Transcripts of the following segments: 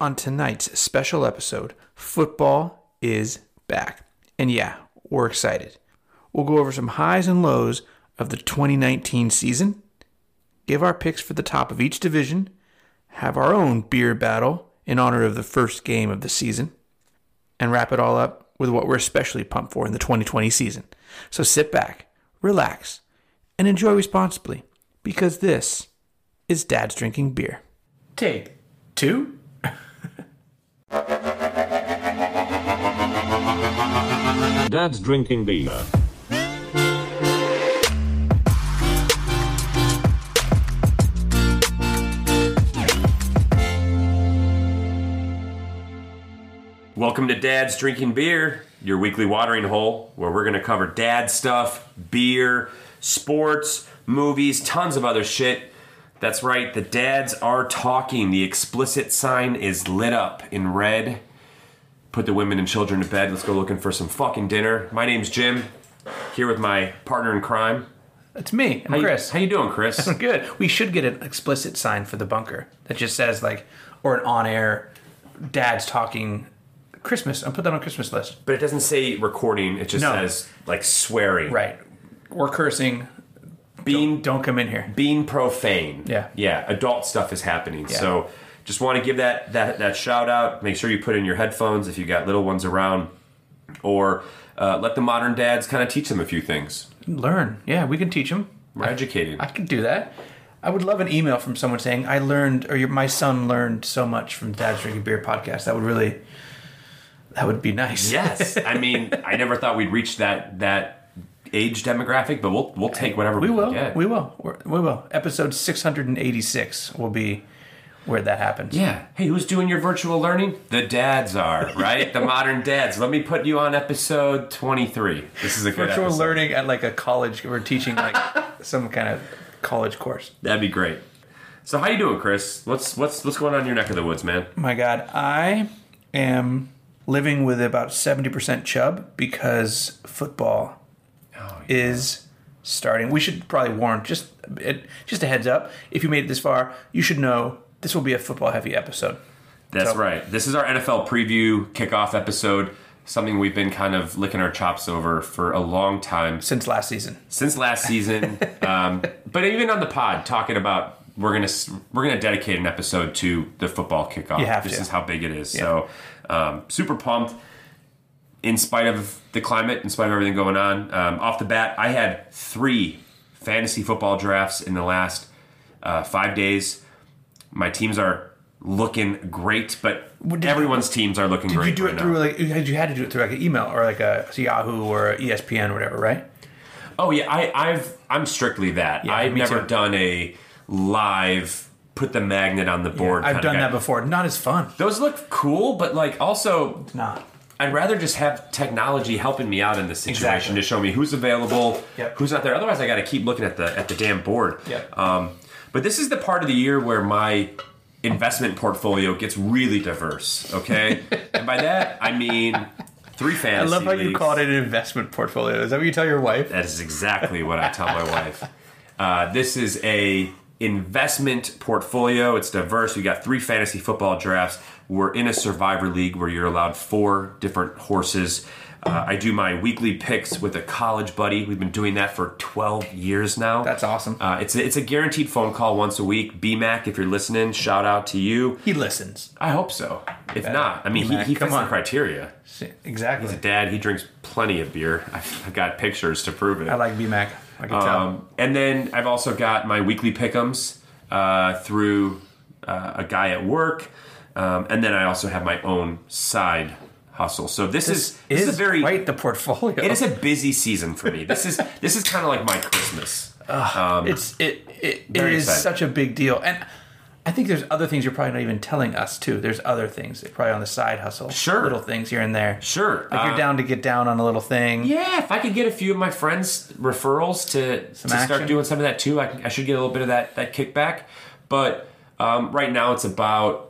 On tonight's special episode, football is back. And yeah, we're excited. We'll go over some highs and lows of the 2019 season, give our picks for the top of each division, have our own beer battle in honor of the first game of the season, and wrap it all up with what we're especially pumped for in the 2020 season. So sit back, relax, and enjoy responsibly because this is Dad's Drinking Beer. Take two. Dad's drinking beer. Welcome to Dad's Drinking Beer, your weekly watering hole, where we're going to cover dad stuff, beer, sports, movies, tons of other shit. That's right, the dads are talking. The explicit sign is lit up in red. Put the women and children to bed. Let's go looking for some fucking dinner. My name's Jim, here with my partner in crime. It's me, I'm How you- Chris. how you doing, Chris? Good. We should get an explicit sign for the bunker that just says like, or an on-air, Dad's talking Christmas. I'll put that on Christmas list. but it doesn't say recording. It just No. says like swearing. Right. We're cursing. Being Don't come in here. being profane. Yeah. Yeah, adult stuff is happening. Yeah. So just want to give that, that that shout out. Make sure you put in your headphones if you got little ones around, or uh, let the modern dads kind of teach them a few things. Learn. Yeah, we can teach them. We're educating. I can do that. I would love an email from someone saying I learned, or your, my son learned so much from Dad's Drinking Beer podcast. That would really, that would be nice. yes, I mean I never thought we'd reach that that age demographic, but we'll we'll take whatever we we, will. get. We will. We're, we will. Episode six hundred and eighty-six will be where that happens. yeah. Hey, who's doing your virtual learning? The dads are, right? the modern dads. Let me put you on episode 23. This is a Virtual episode. learning at like a college. We're teaching like some kind of college course. That'd be great. So how you doing, Chris? What's what's what's going on in your neck of the woods, man? My God, I am living with about seventy percent chub because football Oh, is starting. We should probably warn just just a heads up. If you made it this far, you should know this will be a football heavy episode. That's So- right. This is our NFL preview kickoff episode. Something we've been kind of licking our chops over for a long time Since last season, since last season. um, but even on the pod, talking about we're gonna we're gonna dedicate an episode to the football kickoff. You have this to. is how big it is. So um, super pumped. In spite of the climate, in spite of everything going on, um, off the bat, I had three fantasy football drafts in the last uh, five days. My teams are looking great, but did- everyone's teams are looking did great. you do right it now. through like you had to do it through like an email or like a Yahoo or a ESPN or whatever, right? Oh yeah, I, I've I'm strictly that. Yeah, I've never too. done a live put the magnet on the board. I've kinda done that before. Not as fun. Those look cool, but like also, Not. I'd rather just have technology helping me out in this situation Exactly. to show me who's available, Yep. who's not there. Otherwise, I got to keep looking at the at the damn board. Yep. Um, but this is the part of the year where my investment portfolio gets really diverse. Okay, and by that I mean three fans. I love how you leagues. called it an investment portfolio. Is that what you tell your wife? That is exactly what I tell my wife. Uh, this is a investment portfolio. It's diverse. We got three fantasy football drafts. We're in a survivor league where you're allowed four different horses. Uh, I do my weekly picks with a college buddy. We've been doing that for 12 years now. That's awesome. Uh, it's a, it's a guaranteed phone call once a week. BMAC, if you're listening, shout out to you. He listens. I hope so. If not, I mean, he, BMAC, he fits the on. criteria. Exactly. He's a dad, he drinks plenty of beer. I've, I've got pictures to prove it. I like BMAC. I can tell. Um, and then I've also got my weekly pickums uh, through uh, a guy at work, um, and then I also have my own side hustle. So this, is this is, a very quite the portfolio. it is a busy season for me. This is this is kind of like my Christmas. Um, it's it it, it is excited. such a big deal, and I think there's other things you're probably not even telling us too. There's other things probably on the side hustle. Sure. little things here and there. sure, like you're uh, down to get down on a little thing. Yeah, if I could get a few of my friends referrals to, to start doing some of that too, I, I should get a little bit of that that kickback. But um, right now, it's about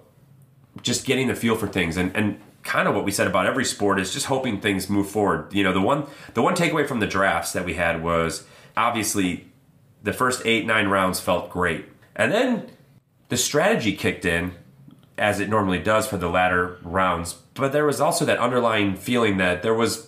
just getting the feel for things and and kind of what we said about every sport is just hoping things move forward. You know, the one the one takeaway from the drafts that we had was obviously the first eight nine rounds felt great, and then the strategy kicked in as it normally does for the latter rounds. But there was also that underlying feeling that there was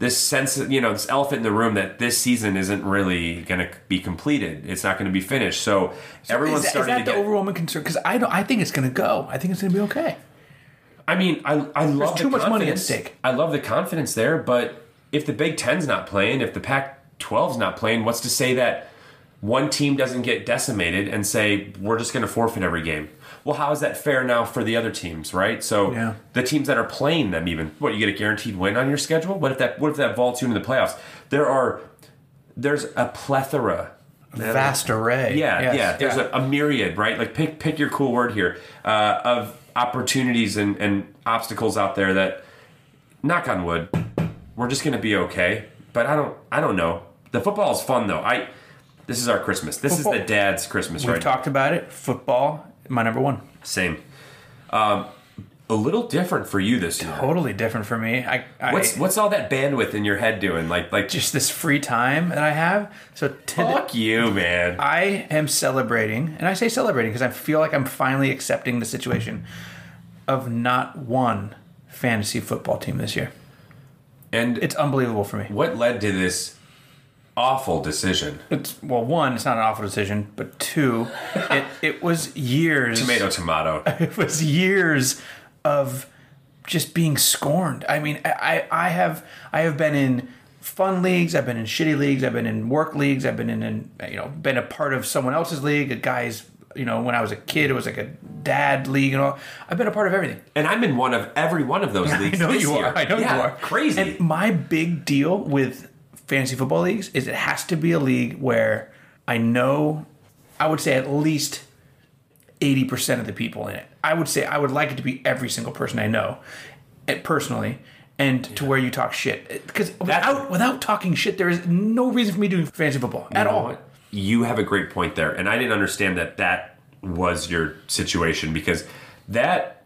this sense, of, you know, this elephant in the room that this season isn't really going to be completed. It's not going to be finished. So, everyone's is, that- is starting that to the get. overwhelming concern? Because I don't. I think it's going to go. I think it's going to be okay. I mean, I I love too the much money at stake. I love the confidence there, but if the Big Ten's not playing, if the Pac-12's not playing, what's to say that one team doesn't get decimated and say we're just going to forfeit every game? Well, how is that fair now for the other teams, right? So Yeah. the teams that are playing them, even what you get a guaranteed win on your schedule. What if that? What if that vaults you into the playoffs? There are there's a plethora Vast array. yeah, Yes, yeah. There's A, a myriad, right? Like pick pick your cool word here uh, of opportunities and, and obstacles out there that, knock on wood, we're just gonna be okay. But I don't I don't know. The football is fun though. I this is our Christmas. This is the dad's Christmas, right? We've right? talked about it. Football, my number one. Same. Um, a little different for you this year. Totally different for me. I, I What's what's all that bandwidth in your head doing? Like like just this free time that I have. So today, fuck you, man. I am celebrating, and I say celebrating because I feel like I'm finally accepting the situation of not one fantasy football team this year. And It's unbelievable for me. what led to this awful decision? It's well, one, it's not an awful decision, but two, it it was years. Tomato, tomato. It was years of just being scorned. I mean, I I have I have been in fun leagues. I've been in shitty leagues. I've been in work leagues. I've been in, in you know been a part of someone else's league. A guy's you know when I was a kid, it was like a dad league and all. I've been a part of everything. And I'm in one of every one of those leagues. I know you year. are. I know Yeah, you are. Crazy. And my big deal with fantasy football leagues is it has to be a league where I know, I would say at least eighty percent of the people in it. I would say I would like it to be every single person I know, and personally. And to where you talk shit, eh, because without without talking shit, there is no reason for me doing fantasy football at all. what? You have a great point there, and I didn't understand that that was your situation because that.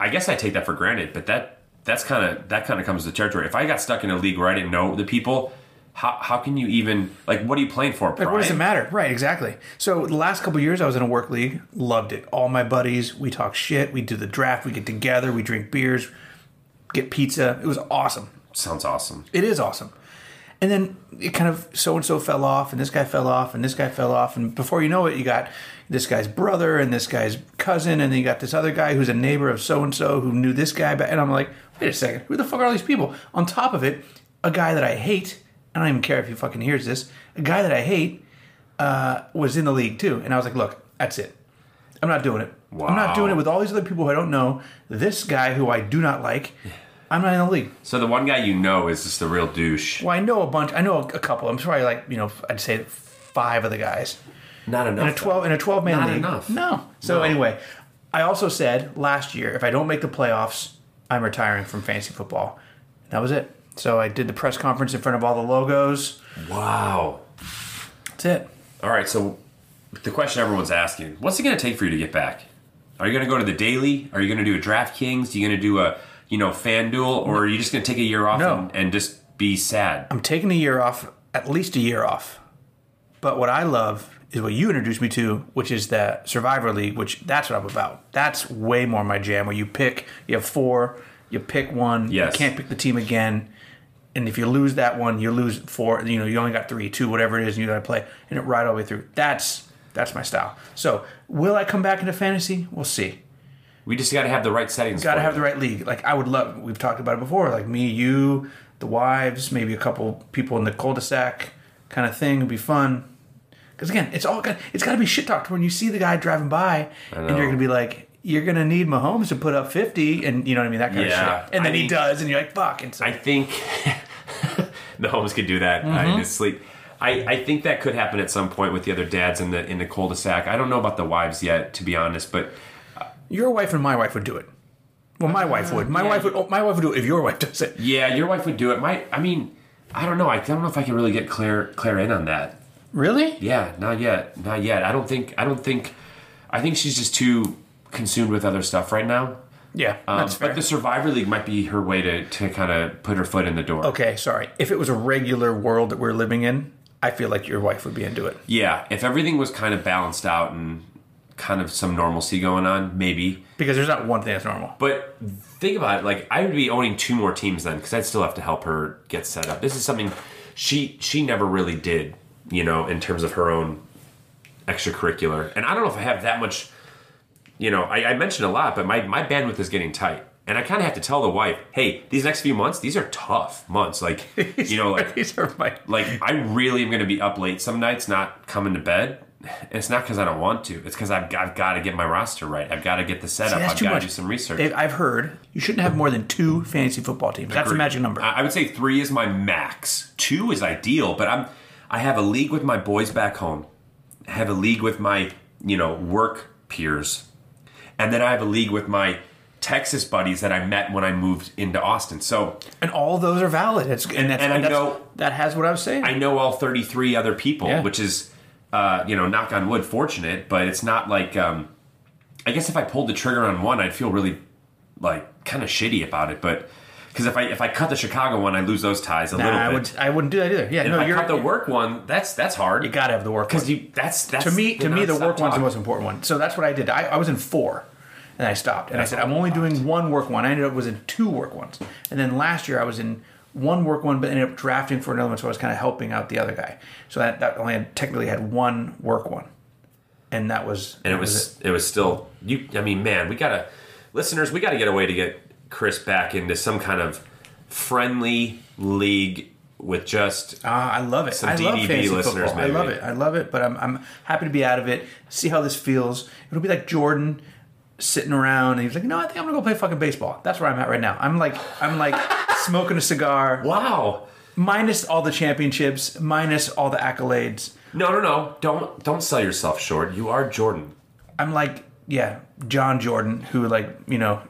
I guess I take that for granted, but that that's kind of that kind of comes to territory. If I got stuck in a league where I didn't know the people, how how can you even like what are you playing for? Like, what does it matter? Right, exactly. So the last couple of years, I was in a work league, loved it. All my buddies, we talk shit, we do the draft, we get together, we drink beers, get pizza. It was awesome. Sounds awesome. It is awesome. And then it kind of so and so fell off, and this guy fell off, and this guy fell off, and before you know it, you got this guy's brother and this guy's cousin, and then you got this other guy who's a neighbor of so and so who knew this guy. But and I'm like, wait a second, who the fuck are all these people? On top of it, a guy that I hate. I don't even care if he fucking hears this. A guy that I hate uh, was in the league too, and I was like, look, that's it. I'm not doing it. I'm not doing it with all these other people who I don't know. This guy who I do not like, I'm not in the league. So the one guy you know is just a real douche. Well, I know a bunch. I know a couple. I'm sorry, like you know, I'd say five of the guys Not enough. in a twelve in a twelve man league. Not league. enough. No. So No. anyway, I also said last year if I don't make the playoffs, I'm retiring from fantasy football. That was it. So I did the press conference in front of all the logos. Wow. That's it. All right, so the question everyone's asking: What's it going to take for you to get back? Are you going to go to the daily? Are you going to do a DraftKings? Are you going to do a you know FanDuel, or are you just going to take a year off No. and, and just be sad? I'm taking a year off, at least a year off. But what I love is what you introduced me to, which is the Survivor League, which that's what I'm about. That's way more my jam. Where you pick, you have four, you pick one, Yes. you can't pick the team again, and if you lose that one, you lose four. You know, you only got three, two, whatever it is, and you got to play and it right all the way through. That's that's my style. So will I come back into fantasy? We'll see. We just got to have the right settings. Got to have it. the right league. Like I would love. We've talked about it before. Like me, you, the wives, maybe a couple people in the cul-de-sac kind of thing would be fun. Because again, it's all got, it's got to be shit talked when you see the guy driving by, and you're gonna be like, you're gonna need Mahomes to put up fifty, and you know what I mean, that kind Yeah. of shit. And then I he mean- does, and you're like, fuck. And so, I think the homes could do that uh, Mm-hmm. in his sleep. I, I think that could happen at some point with the other dads in the in the cul-de-sac. I don't know about the wives yet, to be honest, but your wife and my wife would do it. Well, my wife would. My yeah. wife would. Oh, my wife would do it if your wife does it. yeah, your wife would do it. My, I mean, I don't know. I don't know if I can really get Claire Claire in on that. Really? Yeah, not yet, not yet. I don't think. I don't think. I think she's just too consumed with other stuff right now. Yeah, Um, that's fair. but the Survivor League might be her way to, to kind of put her foot in the door. okay, sorry. If it was a regular world that we're living in, I feel like your wife would be into it. Yeah, if everything was kind of balanced out and kind of some normalcy going on, maybe. Because there's not one thing that's normal. But think about it, like I would be owning two more teams then, because I'd still have to help her get set up. This is something she she never really did, you know, in terms of her own extracurricular. And I don't know if I have that much. You know, I, I mentioned a lot, but my my bandwidth is getting tight. And I kind of have to tell the wife, "Hey, these next few months, these are tough months. Like, you know, like these are my like I really am going to be up late some nights, not coming to bed. And it's not because I don't want to. It's because I've, I've got to get my roster right. I've got to get the setup. that's I've got to much. do some research. Dave, I've heard you shouldn't have more than two fantasy football teams. That's the magic number. I I would say three is my max. Two is ideal, but I'm I have a league with my boys back home. I have a league with my you know work peers, and then I have a league with my Texas buddies that I met when I moved into Austin. So and all those are valid. It's, and and I that's- know- that has what I was saying. I know all 33 other people, Yeah. which is, uh, you know, knock on wood, fortunate, but it's not like, um, I guess if I pulled the trigger on one, I'd feel really, like, kind of shitty about it. But, because if I if I cut the Chicago one, I lose those ties a Nah, little I bit. would I wouldn't do that either. Yeah, and no, if I you're cut the work one, that's that's hard. You got to have the work because one. you that's that's to me to me the work one's the most important one. So that's what I did. I, I was in four, and I stopped. And I said I'm only doing one work one. I ended up was in two work ones. And then last year I was in one work one, but ended up drafting for another one. So I was kind of helping out the other guy. So that, that only had, technically had one work one, and that was and that it was it was still you. I mean, man, we gotta listeners, we gotta get a way to get Chris back into some kind of friendly league with just Uh, I love it. Some I love DDB fantasy listeners, football. I love it. I love it. But I'm, I'm happy to be out of it. See how this feels. It'll be like Jordan sitting around and he's like, no, I think I'm gonna go play fucking baseball. That's where I'm at right now. I'm like, I'm like smoking a cigar, wow. minus all the championships, minus all the accolades. No, no, no! Don't don't sell yourself short. You are Jordan. I'm like, yeah, John Jordan, who like, you know,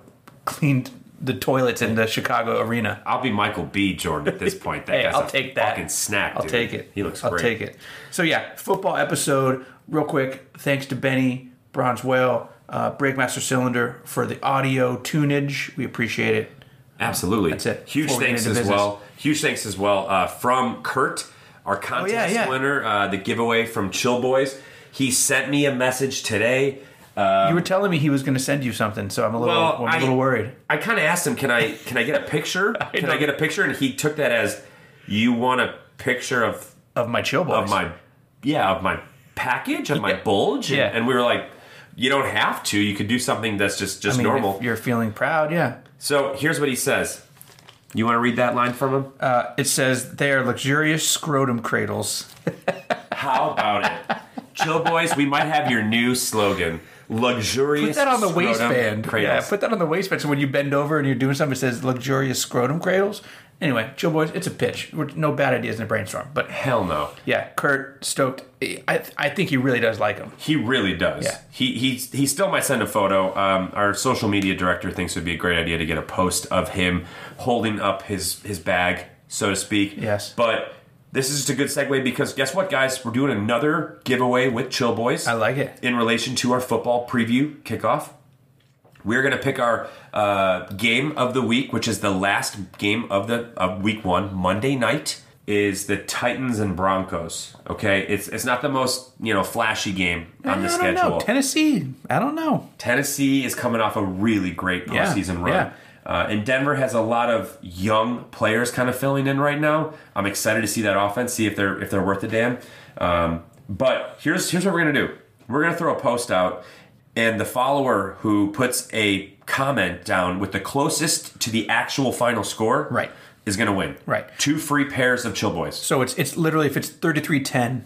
cleaned the toilets in the Chicago arena. I'll be Michael B. Jordan at this point. That Hey, I'll take that. Fucking snack. I'll dude. take it. He looks I'll great. take it. So yeah, football episode. Real quick, thanks to Benny Bronze Whale, uh, Breakmaster Cylinder for the audio tunage. We appreciate it. Absolutely. That's it. Huge Before we get thanks as business. well. Huge thanks as well uh, from Kurt, our contest Oh, yeah. winner, uh, the giveaway from Chill Boys. He sent me a message today. Uh, you were telling me he was going to send you something, so I'm a little, Well, I'm a I- little worried. I kind of asked him, "Can I can I get a picture? can I get a picture?" And he took that as, "You want a picture of Of my chill boys. of my yeah of my package of my Yeah. bulge?" And, and we were like, "You don't have to. You could do something that's just just I mean, normal." you're feeling proud, yeah. So here's what he says. You want to read that line from him? Uh, it says they are luxurious scrotum cradles. How about it? Chill boys, we might have your new slogan. Luxurious Put that on the waistband. cradles. Yeah, put that on the waistband. So when you bend over and you're doing something, it says luxurious scrotum cradles. Anyway, chill boys, it's a pitch. We're- No bad ideas in a brainstorm. But Hell no. yeah, Kurt stoked. I I think he really does like him. He really does. Yeah. He he he still might send a photo. Um, our social media director thinks it would be a great idea to get a post of him holding up his his bag, so to speak. Yes. But this is just a good segue because guess what, guys? We're doing another giveaway with Chill Boys. I like it. in relation to our football preview kickoff. We're going to pick our uh, game of the week, which is the last game of the of week one, Monday night. Is the Titans and Broncos? Okay, it's it's not the most you know flashy game on the I don't schedule. know. Tennessee. I don't know. Tennessee is coming off a really great Yeah, postseason run. yeah. Uh, and Denver has a lot of young players kind of filling in right now. I'm excited to see that offense, see if they're if they're worth a damn. Um, but here's here's what we're gonna do. We're gonna throw a post out, and the follower who puts a comment down with the closest to the actual final score, Right. is gonna win. Right. Two free pairs of Chill Boys. So it's it's literally if it's 33-10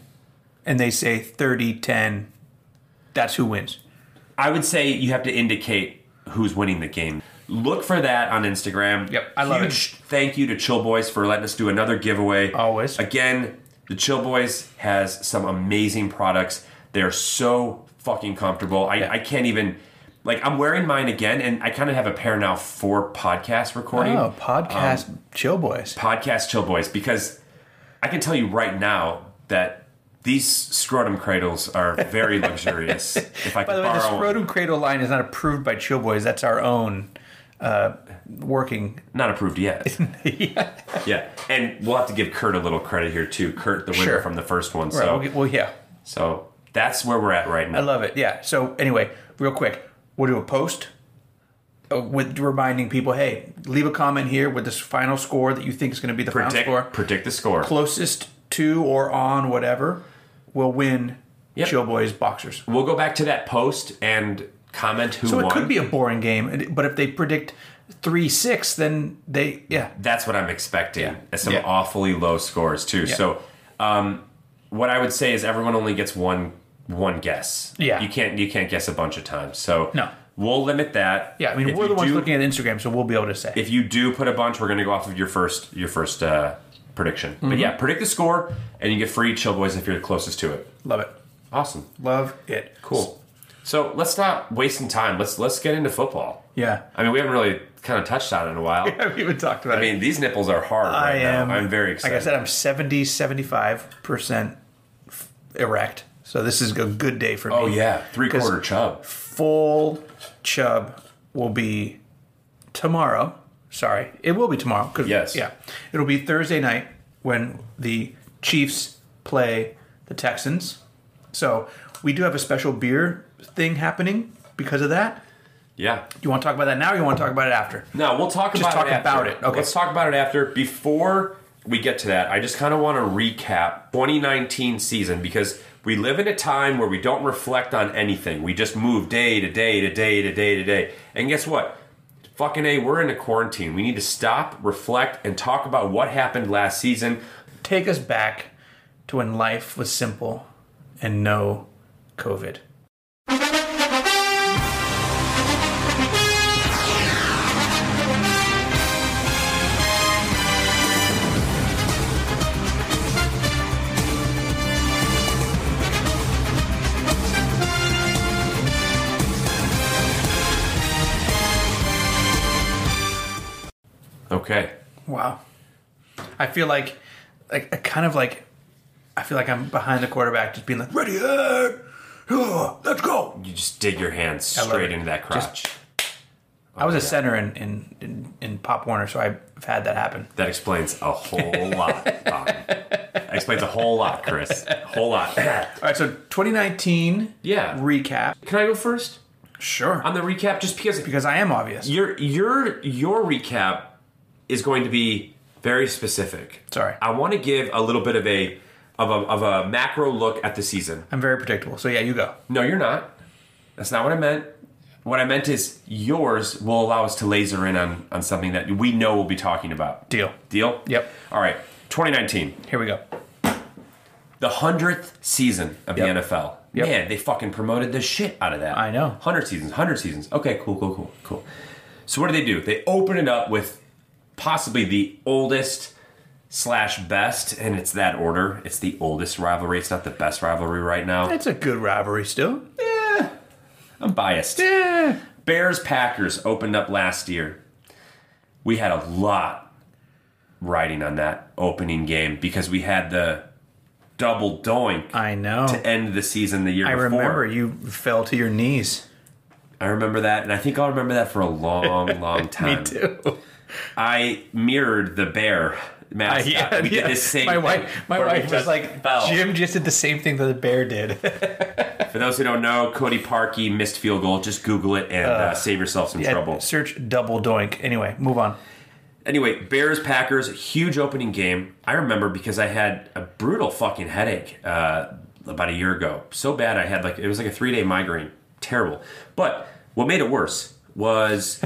and they say 30-10, that's who wins. I would say you have to indicate who's winning the game. Look for that on Instagram. Yep, I love Huge thank you to Chill Boys for letting us do another giveaway. Always. Again, the Chill Boys has some amazing products. They're so fucking comfortable. I, I can't even like I'm wearing mine again and I kind of have a pair now for podcast recording. Oh, podcast chill boys. Podcast Chill Boys because I can tell you right now that these scrotum cradles are very luxurious. if I could By the way, the one. scrotum cradle line is not approved by chill boys. That's our own uh, working. Not approved yet. yeah. yeah. And we'll have to give Kurt a little credit here too. Kurt, the winner Sure. from the first one. Right. So, Well, well, yeah. so That's where we're at right now. I love it. Yeah. So anyway, real quick, we'll do a post uh, with reminding people, hey, leave a comment here with this final score that you think is going to be the final score. predict the score. Closest to or on whatever will win Yep. Chill Boys boxers. We'll go back to that post and comment who So won. it could be a boring game, but if they predict three six, then they yeah. That's what I'm expecting. Yeah. Some Yeah. awfully low scores too. Yeah. So, um, what I would say is everyone only gets one one guess. Yeah. you can't you can't guess a bunch of times. So No. we'll limit that. Yeah, I mean If we're the ones do- looking at Instagram, so we'll be able to say. If you do put a bunch, we're going to go off of your first your first uh, prediction. But yeah, predict the score, and you get free chill boys if you're the closest to it. Love it. Awesome, Love it. cool. So let's stop wasting time. Let's let's get into football. Yeah. I mean, we haven't really kind of touched on it in a while. we even talked about I mean, these nipples are hard I right am. now. I'm very excited. Like I said, I'm 70, 75% f- erect. So this is a good day for oh, me. oh yeah, three quarter chub. Full chub will be tomorrow. Sorry, it will be tomorrow. Yes. Yeah. It'll be Thursday night when the Chiefs play the Texans. So we do have a special beer thing happening because of that. Yeah. Do you want to talk about that now or you want to talk about it after? No, we'll talk Just about talk it after. Just talk about it. Okay. Let's talk about it after. Before we get to that, I just kind of want to recap 2019 season because we live in a time where we don't reflect on anything. We just move day to day to day to day to day. And guess what? Fucking A, we're in a quarantine. We need to stop, reflect, and talk about what happened last season. Take us back to when life was simple and no COVID. Okay. Wow. I feel like, like, I kind of like, I feel like I'm behind the quarterback, just being like, ready, uh, uh, let's go. You just dig your hands straight into that crotch. Just- I was a center in, in, in, in Pop Warner, so I've had that happen. That explains a whole lot. That explains a whole lot, Chris. A whole lot. All right, so 2019 Yeah. recap. Can I go first Sure. on the recap? Just because because I am obvious. your your your recap is going to be very specific. Sorry. I want to give a little bit of a of a of a macro look at the season. I'm very predictable. So yeah, you go. No, you're not. That's not what I meant. What I meant is yours will allow us to laser in on on something that we know we'll be talking about. Deal. Deal? Yep. All right. 2019. Here we go. The hundredth season of Yep. the NFL. Yep. Man, they fucking promoted the shit out of that. I know. Hundred seasons, hundred seasons. Okay, cool, cool, cool, cool. So what do they do? They open it up with possibly the oldest slash best, and it's that order. It's the oldest rivalry. It's not the best rivalry right now. It's a good rivalry still. Yeah, I'm biased. Yeah. Bears Packers opened up last year. We had a lot riding on that opening game because we had the double doink I know. to end the season the year I before. remember you fell to your knees. I remember that, and I think I'll remember that for a long, long time. Me too. I mirrored the bear mascot. yeah, we yeah. did the same. my wife, my wife was like, fell. Jim just did the same thing that the bear did. For those who don't know, Cody Parkey missed field goal. Just Google it and uh, save yourself some Yeah, trouble. Search double doink. Anyway, move on. Anyway, Bears Packers, huge opening game. I remember because I had a brutal fucking headache uh, about a year ago. So bad I had like it was like a three day migraine. Terrible. But what made it worse was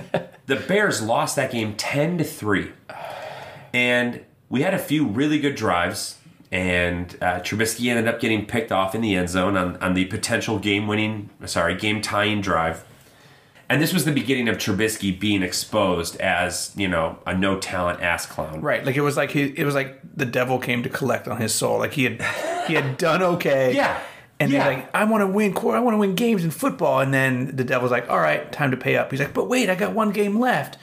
the Bears lost that game ten to three, and we had a few really good drives. And uh, Trubisky ended up getting picked off in the end zone on, on the potential game winning, sorry, game tying drive. And this was the beginning of Trubisky being exposed as, you know, a no talent ass clown. Right, like it was like he, it was like the devil came to collect on his soul. Like he had, he had done okay. Yeah. And Yeah. they're like, I want to win, core, I want to win games in football. And then the devil's like, all right, time to pay up. He's like, but wait, I got one game left.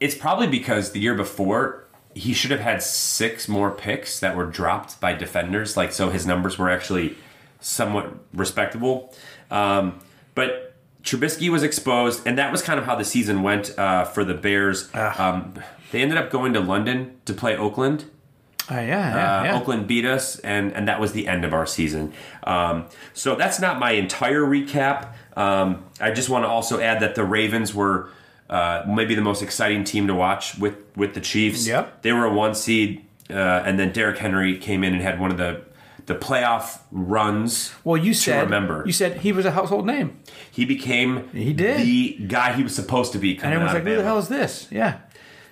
It's probably because the year before he should have had six more picks that were dropped by defenders, like so his numbers were actually somewhat respectable. Um, but Trubisky was exposed, and that was kind of how the season went uh, for the Bears. Um, they ended up going to London to play Oakland. Uh, yeah, yeah, Uh, yeah. Oakland beat us, and and that was the end of our season. Um, so that's not my entire recap. Um, I just want to also add that the Ravens were uh, maybe the most exciting team to watch with with the Chiefs. Yep. they were a one seed, uh, and then Derrick Henry came in and had one of the the playoff runs. Well, you to said remember. you said he was a household name, he became He did. the guy he was supposed to be. and everyone's out like, "Who the hell is this?" Yeah.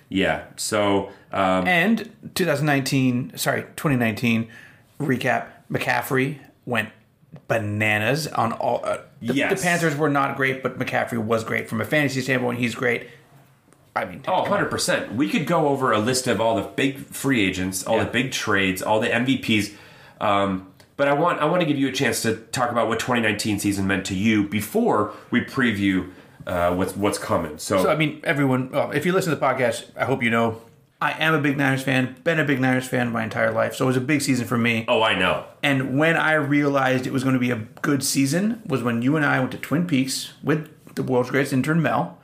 Yeah. So um, And 2019, sorry, 2019 recap. McCaffrey went bananas on all. Uh, the, Yes. the Panthers were not great, but McCaffrey was great from a fantasy standpoint. He's great. I mean, Oh, 100%. We could go over a list of all the big free agents, all Yeah. the big trades, all the MVPs. Um, but I want I want to give you a chance to talk about what 2019 season meant to you before we preview uh, what's what's coming. So, So I mean, everyone. Well, if you listen to the podcast, I hope you know I am a big Niners fan. Been a big Niners fan my entire life, so it was a big season for me. oh, I know. And when I realized it was going to be a good season was when you and I went to Twin Peaks with the world's greatest intern Mel,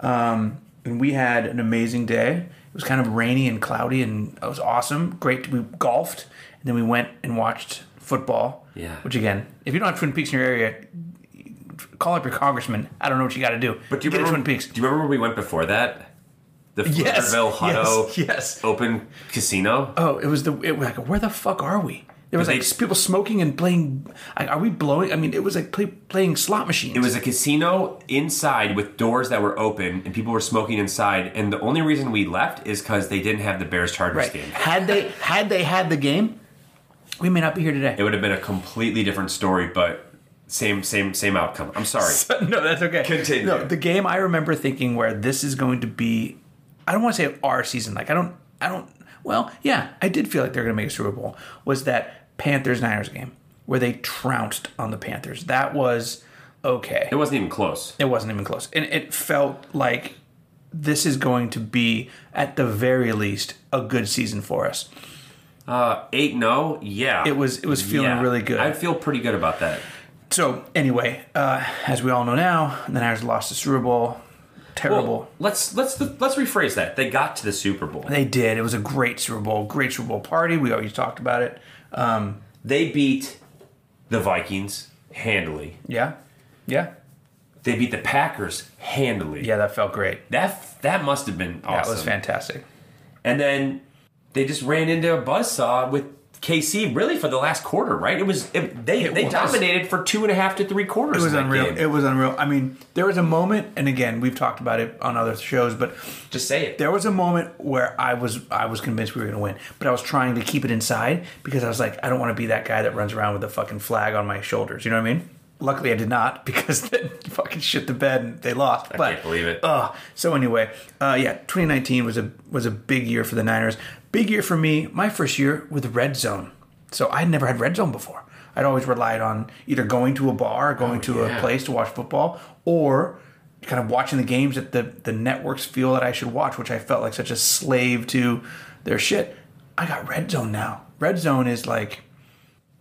um, and we had an amazing day. It was kind of rainy and cloudy, and it was awesome. Great. We golfed, and then we went and watched football. Yeah. Which again, if you don't have Twin Peaks in your area, call up your congressman. I don't know what you got to do. But do you Get remember Twin Peaks? Do you remember where we went before that? The Yes, Hutto yes, yes. Open Casino. Oh, it was the. It was like, where the fuck are we? There was They- like people smoking and playing. Like, are we blowing? I mean, it was like play, playing slot machines. It was a casino inside with doors that were open and people were smoking inside. And the only reason we left is because they didn't have the Bears Chargers right. game. Had they had they had the game, we may not be here today. It would have been a completely different story, but same same same outcome. I'm sorry. no, that's okay. Continue. No, the game I remember thinking where this is going to be. I don't want to say our season. Like I don't. I don't. Well, yeah, I did feel like they're going to make a Super Bowl. Was that Panthers Niners game where they trounced on the Panthers? That was okay. It wasn't even close. It wasn't even close. And it felt like this is going to be, at the very least, a good season for us. Uh, eight no, yeah. It was it was feeling really good. I feel pretty good about that. So anyway, uh, as we all know now, the Niners lost the Super Bowl. Terrible. Well, let's let's let's rephrase that. They got to the Super Bowl. they did. It was a great Super Bowl, great Super Bowl party. We always talked about it. Um, They beat the Vikings handily. yeah, yeah, They beat the Packers handily. yeah. That felt great. That that must have been awesome. That was fantastic. And then they just ran into a buzzsaw with KC really for the last quarter, right? It was it, they It they was. dominated for two and a half to three quarters. It was unreal. game. It was unreal. I mean, there was a moment, and again, we've talked about it on other shows, but just say it. there was a moment where I was I was convinced we were going to win, but I was trying to keep it inside because I was like, I don't want to be that guy that runs around with a fucking flag on my shoulders. You know what I mean? Luckily, I did not because then fucking shit the bed and they lost. I but, can't believe it. Uh, so anyway, uh, yeah, 2019 was a was a big year for the Niners. Big year for me. My first year with Red Zone. So I'd never had Red Zone before. I'd always relied on either going to a bar, going oh, to Oh, yeah. a place to watch football, or kind of watching the games that the the networks feel that I should watch, which I felt like such a slave to their shit. I got Red Zone now. Red Zone is like.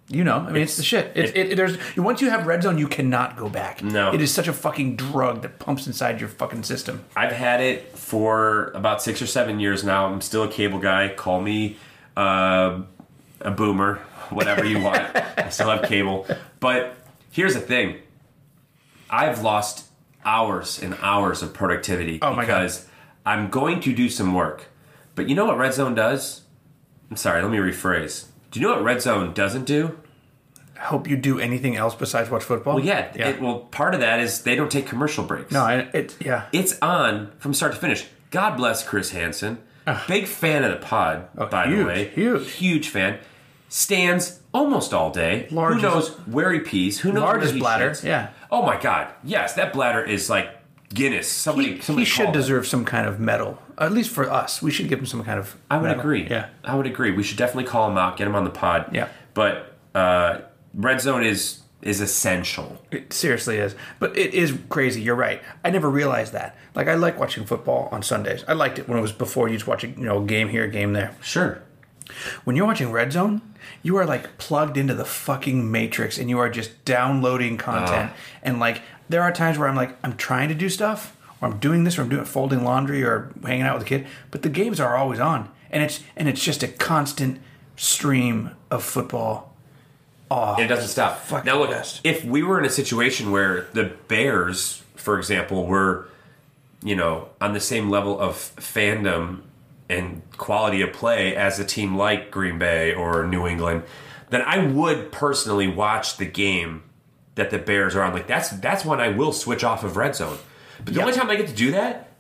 You know, I mean, it's, the shit. It's, it, it- there's once you have red zone, you cannot go back. No. it is such a fucking drug that pumps inside your fucking system. I've had it for about six or seven years now. I'm still a cable guy. Call me uh, a boomer, whatever you want. I still have cable. But here's the thing I've lost hours and hours of productivity Oh because I'm going to do some work. But you know what Red Zone does? I'm sorry, let me rephrase. Do you know what Red Zone doesn't do? Hope you do anything else besides watch football. Well, yeah. yeah. It, well, part of that is they don't take commercial breaks. no, it yeah. It's on from start to finish. God bless Chris Hansen. Big fan of the pod, by. Oh, huge, the way. huge. Huge fan. Stands almost all day. Largest- Who knows where he pees? Who knows Largest where he bladder, yeah. Oh my God. Yes, that bladder is like Guinness. Somebody, he, somebody he should call it. deserve some kind of medal, at least for us. We should give him some kind of. I would medal. agree. Yeah, I would agree. We should definitely call him out, get him on the pod. Yeah. But uh, Red Zone is is essential. it seriously is. But it is crazy. You're right. I never realized that. Like I like watching football on Sundays. I liked it when it was before you just watching you know game here, game there. Sure. When you're watching Red Zone, you are like plugged into the fucking matrix and you are just downloading content. Uh. And like there are times where I'm like, I'm trying to do stuff, or I'm doing this, or I'm doing folding laundry or hanging out with a kid, but the games are always on. And it's and it's just a constant stream of football. Oh, And it doesn't stop. Now, look, best. if we were in a situation where the Bears, for example, were, you know, on the same level of fandom and quality of play as a team like Green Bay or New England, then I would personally watch the game that the Bears are on. Like that's that's when I will switch off of Red Zone. But the Yeah. only time I get to do that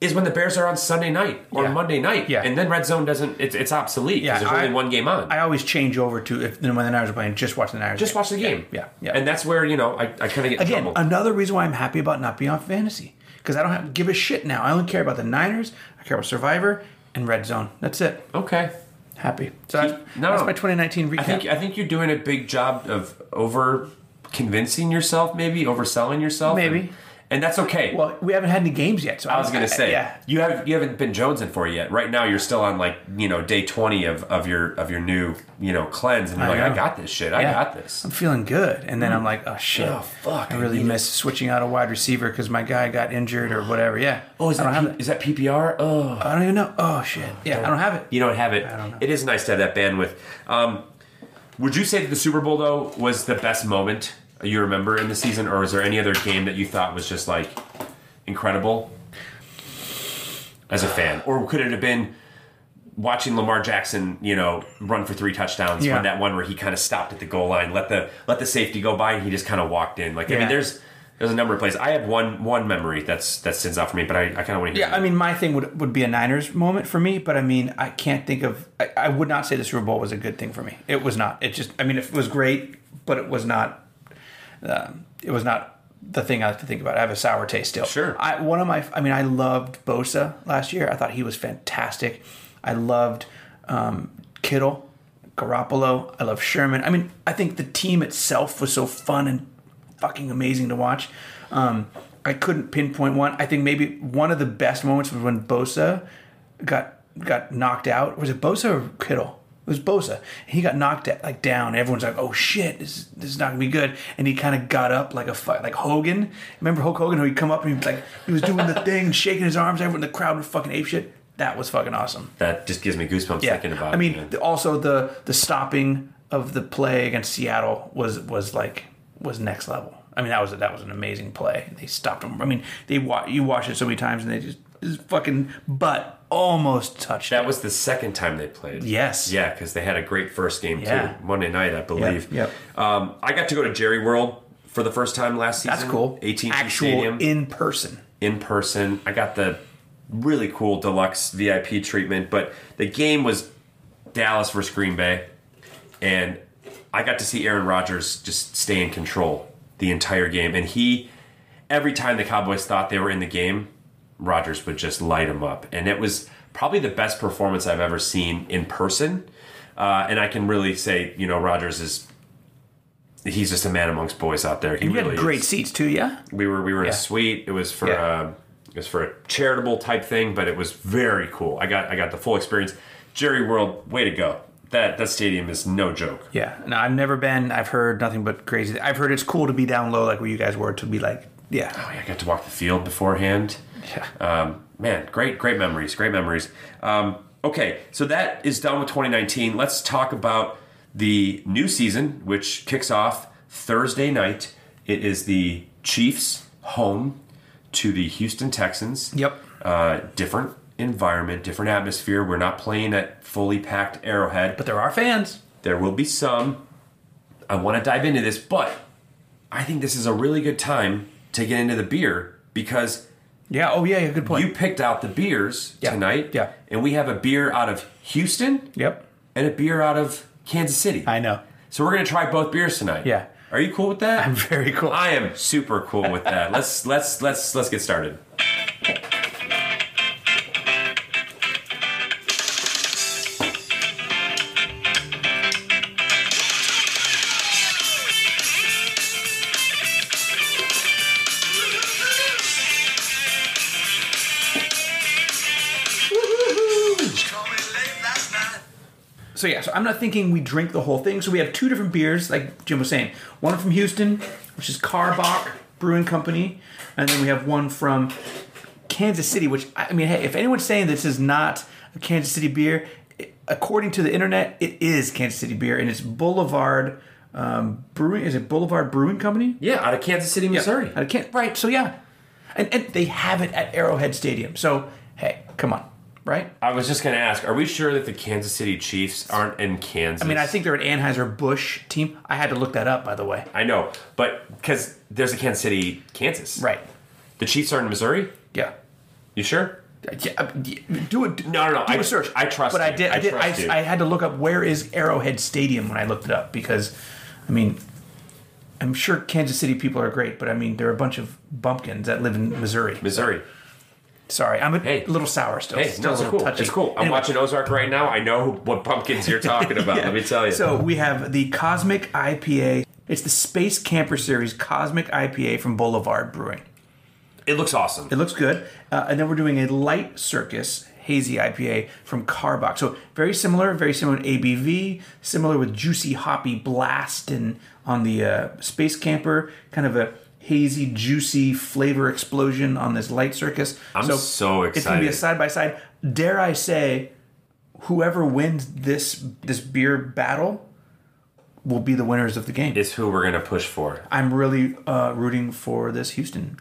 is when the Bears are on Sunday night or Yeah. Monday night, Yeah. and then Red Zone doesn't. It's, it's obsolete because Yeah, there's I- only one game on. I always change over to if when the Niners are playing, just watch the Niners. just game. watch the game. Yeah, yeah. And that's where you know I, I kind of get Again, another reason why I'm happy about not being on fantasy because I don't have to give a shit now. I only care about the Niners. I care about Survivor and Red Zone. That's it. okay. Happy. So that's, No, that's my 2019 recap. I think I think you're doing a big job of over convincing yourself, maybe overselling yourself, Maybe. and, and that's okay. well, we haven't had any games yet, so I was gonna say, yeah. you have you haven't been jonesing for it yet. Right now, you're still on like you know day twenty of, of your of your new you know cleanse, and you're I like, I got this shit. I got this. I'm feeling good, and then I'm like, oh shit, Oh, fuck, I really need miss switching out a wide receiver because my guy got injured or whatever. Yeah. Oh, is that P- is that PPR? Oh, I don't even know. Oh shit. Yeah, I don't have it. you don't have it. I don't know. It is nice to have that bandwidth. Um, would you say that the Super Bowl though was the best moment you remember in the season, or was there any other game that you thought was just like incredible as a fan, or could it have been? Watching Lamar Jackson, you know, run for three touchdowns. Yeah. When that one where he kind of stopped at the goal line, let the let the safety go by, and he just kind of walked in. Like I mean, there's there's a number of plays. I have one one memory that's that stands out for me, but I, I kind of want to hear. Yeah, I mean, my thing would would be a Niners moment for me, but I mean, I can't think of. I, I would not say the Super Bowl was a good thing for me. It was not. It just. I mean, it was great, but it was not. Um, it was not the thing I like to think about. I have a sour taste still. Sure. I one of my. I mean, I loved Bosa last year. I thought he was fantastic. I loved um, Kittle, Garoppolo. I love Sherman. I mean, I think the team itself was so fun and fucking amazing to watch. Um, I couldn't pinpoint one. I think maybe one of the best moments was when Bosa got got knocked out. Was it Bosa or Kittle? It was Bosa. He got knocked at, like down. Everyone's like, "Oh shit, this is, this is not gonna be good." And he kind of got up like a fight, like Hogan. Remember Hulk Hogan? How he'd come up and he was like, he was doing the thing, shaking his arms. Everyone, in the crowd was fucking ape shit. That was fucking awesome. that just gives me goosebumps Yeah, thinking about. I mean, it, also the the stopping of the play against Seattle was was like was next level. I mean, that was that was an amazing play. They stopped him. I mean, they wa- you watch it so many times and they just his fucking butt almost touched. That was the second time they played. Yes. Yeah, because they had a great first game Yeah. too. Monday night, I believe. yep. Um, I got to go to Jerry World for the first time last season. that's cool. AT&T Actual Stadium in person. in person. I got the really cool deluxe VIP treatment, but the game was Dallas versus Green Bay, and I got to see Aaron Rodgers just stay in control the entire game. And he, every time the Cowboys thought they were in the game, Rodgers would just light him up, and it was probably the best performance I've ever seen in person. Uh, and I can really say, you know, Rodgers is. He's just a man amongst boys out there. He You really had great is seats too, yeah. we were we were in a suite. It was for Yeah. uh, it was for a charitable type thing, but it was very cool. I got I got the full experience. Jerry World, way to go! That that stadium is no joke. Yeah. No, I've never been. I've heard nothing but crazy. I've heard it's cool to be down low, like where you guys were, to be like, yeah, Oh, yeah, I got to walk the field beforehand. Yeah. Um, man, great great memories, great memories. Um, okay, so that is done with 2019. Let's talk about the new season, which kicks off Thursday night. It is the Chiefs home to the Houston Texans. Yep. uh, different environment, different atmosphere. We're not playing at fully packed Arrowhead, But there are fans. there will be some. I want to dive into this, but I think this is a really good time to get into the beer because Yeah. Oh yeah. yeah good point. you picked out the beers Yeah. tonight. Yeah. And we have a beer out of Houston yep. and a beer out of Kansas City. I know. So we're going to try both beers tonight. Yeah. Are you cool with that? I'm very cool. I am super cool with that. let's let's let's let's get started. So I'm not thinking we drink the whole thing. So we have two different beers, like Jim was saying. One from Houston, which is Karbach Brewing Company, and then we have one from Kansas City. Which I mean, hey, if anyone's saying this is not a Kansas City beer, according to the internet, it is Kansas City beer, and it's Boulevard um, Brewing. Is it Boulevard Brewing Company? Yeah, out of Kansas City, Missouri. I can't. Right. So yeah, and and they have it at Arrowhead Stadium. So hey, come on, right? I was just going to ask, are we sure that the Kansas City Chiefs aren't in Kansas? I mean, I think they're an Anheuser Busch team. I had to look that up, by the way. I know, but because there's a Kansas City, Kansas. Right. The Chiefs are in Missouri? Yeah. You sure? Yeah, uh, do it. No, no, no, Do I- a search. I trust But I you. did. I, I did. trust you. I, I had to look up where is Arrowhead Stadium when I looked it up because, I mean, I'm sure Kansas City people are great, but I mean, they're a bunch of bumpkins that live in Missouri. Missouri. Sorry, I'm a Hey. little sour still. Hey, still no, it's cool. touchy. It's cool. I'm Anyway, watching Ozark right now. I know what pumpkins you're talking about. yeah. Let me tell you. So we have the Cosmic IPA. It's the Space Camper Series Cosmic IPA from Boulevard Brewing. it looks awesome. It looks good. Uh, and then we're doing a Light Circus Hazy IPA from Karbach's. So very similar, very similar in ABV, similar with juicy hoppy blast and on the uh, Space Camper, kind of a hazy, juicy flavor explosion on this Light Circus. I'm so excited. It's gonna be a side by side. Dare I say, whoever wins this this beer battle will be the winners of the game. It's who we're gonna push for. I'm really uh, rooting for this Houston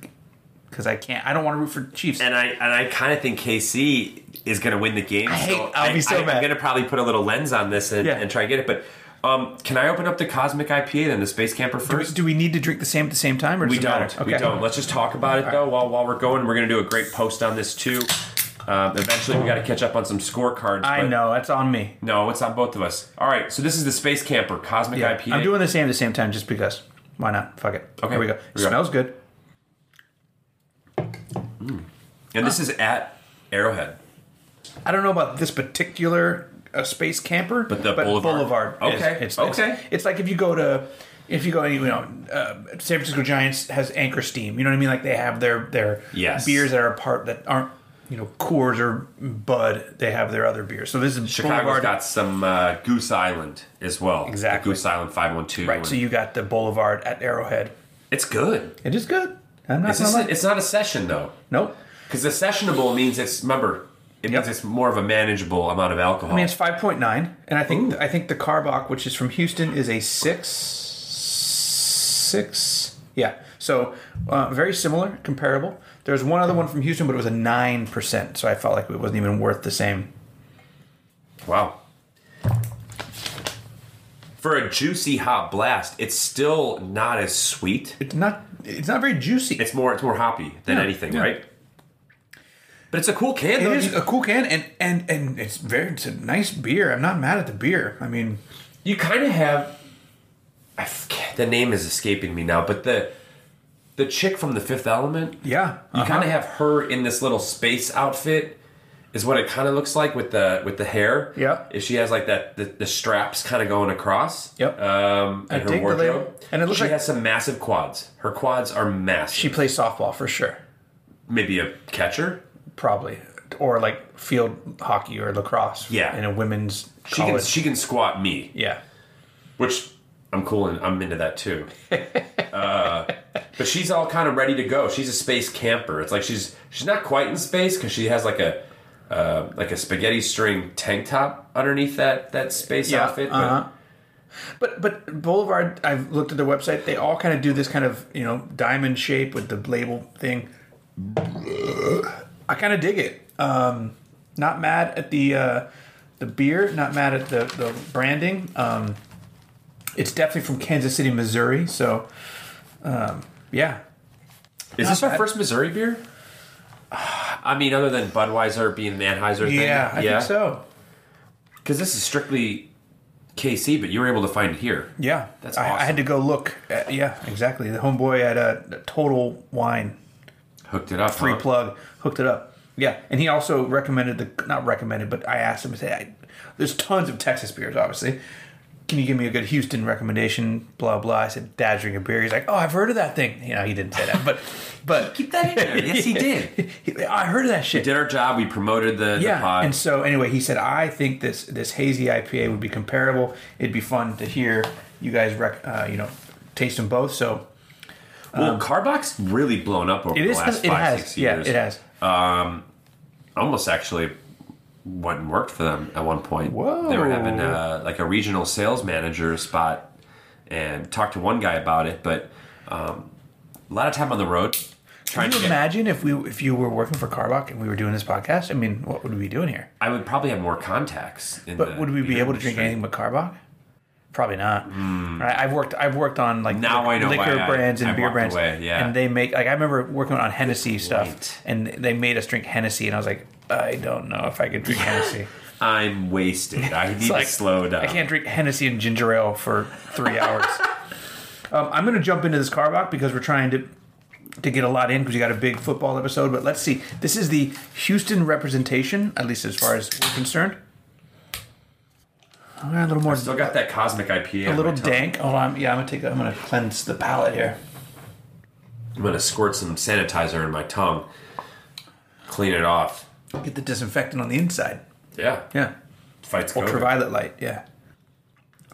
because I can't. I don't want to root for Chiefs. And I and I kind of think KC is going to win the game. I hate- I'll be so I, mad. going to probably put a little lens on this and, Yeah. and try and get it. But um, can I open up the Cosmic IPA then the Space Camper Do we, first? do we need to drink the same at the same time, or we don't. matter? We don't. Let's just talk about it though while while we're going. We're going to do a great post on this too. Um, eventually, we got to catch up on some scorecards. I know that's on me. No, it's on both of us. All right, so this is the Space Camper Cosmic Yeah, IPA. I'm doing the same at the same time just because. Why not? Fuck it. Okay, Here we go. It we go. smells good. and this is at Arrowhead. I don't know about this particular uh, space camper, But the Boulevard. is- Okay, It's, okay. It's, like if you go to. If you go, any- you know, uh, San Francisco Giants has Anchor Steam. You know what I mean? Like they have their their Yes. beers that are part that aren't you know Coors or Bud. They have their other beers. So this is Chicago's Boulevard. got some uh, Goose Island as well. The Exactly. Goose Island 512. right. So you got the Boulevard at Arrowhead. it's good. It is good. I'm not It's, gonna just, lie. it's not a session though. Nope. Because the sessionable means it's, remember, it Yep. means it's more of a manageable amount of alcohol. I mean, it's five point nine, and I think I think the Karbach, which is from Houston, is a six. Six. Yeah. So uh, very similar, comparable. There's one other one from Houston, but it was a nine percent. So I felt like it wasn't even worth the same. wow. For a juicy hot blast, it's still not as sweet. It's not. It's not very juicy. It's more it's more hoppy than Yeah, anything, yeah. right? But it's a cool can. It is a cool can, and and and it's very. It's a nice beer. I'm not mad at the beer. I mean, you kind of have I forget, the name is escaping me now, but the the chick from the Fifth Element, yeah. you uh-huh. kind of have her in this little space outfit. Is what it kind of looks like with the with the hair. Yeah. If she has like that, the, the straps kind of going across. Yep. Um, I and her wardrobe. And it looks she like- she has some massive quads. Her quads are massive. She plays softball for sure. maybe a catcher. Probably. Or like field hockey or lacrosse. Yeah. In a women's She can college. she can squat me, yeah. which I'm cool and I'm into that too. uh, but she's all kind of ready to go. She's a space camper. It's like she's she's not quite in space because she has like a uh, like a spaghetti string tank top underneath that that space Yeah, outfit. But uh-huh. But but Boulevard, I've looked at their website. They all kind of do this kind of you know diamond shape with the label thing. I kind of dig it. Um, not mad at the uh, the beer. Not mad at the the branding. Um, it's definitely from Kansas City, Missouri. So um, yeah, is this not our first Missouri beer? I mean, other than Budweiser being the Anheuser thing, yeah, I think so. Because this is strictly KC, but you were able to find it here. Yeah, That's I, I had to go look. At, yeah, exactly. The homeboy at a Total Wine Hooked it up. free huh? plug hooked it up. Yeah and he also recommended the not recommended but i asked him to say there's tons of texas beers obviously. Can you give me a good houston recommendation? Blah blah. I said dad's drinking beer. He's like oh i've heard of that thing. You know he didn't say that but but Keep that in there. Yes, he did. he- i heard of that shit. Did our job. We promoted the, the yeah pod. and so anyway he said i think this this hazy ipa would be comparable. It'd be fun to hear you guys rec- uh, you know taste them both. So Well, Karbach's really blown up over it the is last it five, has. six yeah years. it has Almost actually went and worked for them at one point. Whoa. They were having uh, like a regional sales manager spot, and talked to one guy about it. But um, a lot of time on the road. Trying Can to you get, imagine if we if you were working for Karbach and we were doing this podcast? I mean, what would we be doing here? I would probably have more contacts. In But the would we be able to drink anything but Karbach? Probably not. Right? I've worked. I've worked on like. Now know liquor why I- brands and I beer brands. away, yeah. And they make like I remember working on Hennessy stuff, Right. and they made us drink Hennessy, and I was like, I don't know if I could drink Hennessy. I'm wasted. I need like to slow down. I can't drink Hennessy and ginger ale for three hours. um, I'm going to jump into this Karbach because we're trying to to get a lot in because you got a big football episode. But let's see. This is the Houston representation, at least as far as we're concerned. Right, a little more, Still got that cosmic IPA. a little dank. Oh, I'm, yeah, I'm gonna take. I'm gonna cleanse the palate here. I'm gonna squirt some sanitizer in my tongue, clean it off. Get the disinfectant on the inside. Yeah, Yeah, fights COVID. ultraviolet light. Yeah,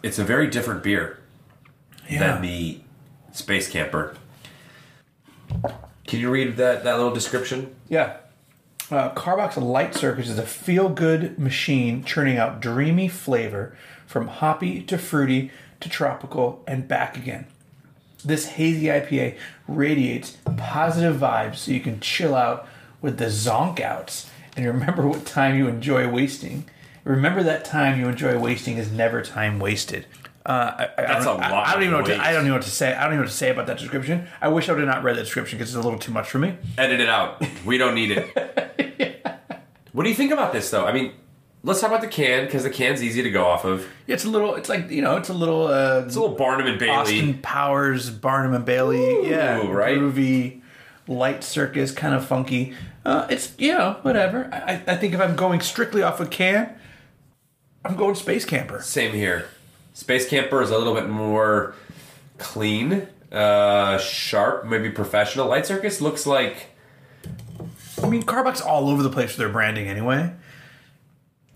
It's a very different beer yeah. than the Space Camper. Can you read that that little description? Yeah. Uh, Karbach's Light Circus is a feel good machine churning out dreamy flavor from hoppy to fruity to tropical and back again. This hazy IPA radiates positive vibes so you can chill out with the zonk outs and remember what time you enjoy wasting. Remember that time you enjoy wasting is never time wasted. Uh, I, That's I don't, a lot I, I don't even know. What to, I don't even know what to say. I don't even know what to say about that description. I wish I would have not read that description because it's a little too much for me. Edit it out. We don't need it. What do you think about this, though? I mean, let's talk about the can because the can's easy to go off of. It's a little. It's like you know. It's a little. Uh, It's a little Barnum and Bailey. Austin Powers, Barnum and Bailey. Ooh, yeah, right? Groovy, light circus, kind of funky. Uh, it's you know whatever. I, I think if I'm going strictly off a can, I'm going Space Camper. Same here. Space Camper is a little bit more clean, uh, sharp, maybe professional. Light Circus looks like. I mean, Karbach's all over the place with their branding anyway.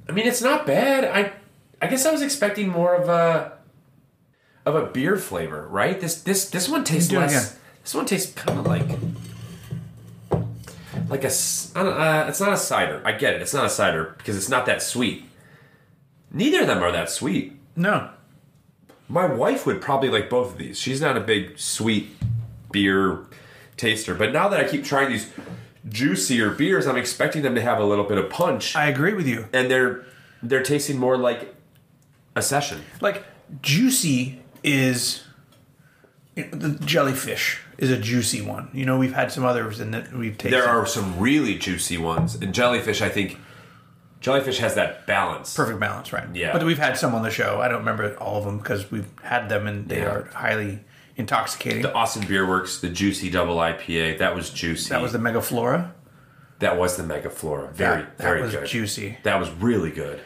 I mean, it's not bad. I, I guess I was expecting more of a, of a beer flavor, right? This this this one tastes less. again. This one tastes kind of like. Like a. Uh, it's not a cider. I get it. It's not a cider because it's not that sweet. Neither of them are that sweet. No, My wife would probably like both of these. She's not a big sweet beer taster, but now that I keep trying these juicier beers, I'm expecting them to have a little bit of punch, I agree with you. and they're they're tasting more like a session. Like juicy is you know, the jellyfish is a juicy one. You know, we've had some others and that we've tasted. There are some really juicy ones, and jellyfish. I think jellyfish has that balance. perfect balance, right? Yeah. But we've had some on the show. I don't remember all of them because we've had them and they Yeah. are highly intoxicating. The Austin Beer Works, the juicy double IPA, that was juicy. that was the Megaflora. that was the Megaflora. Very that, that very was good. juicy. That was really good.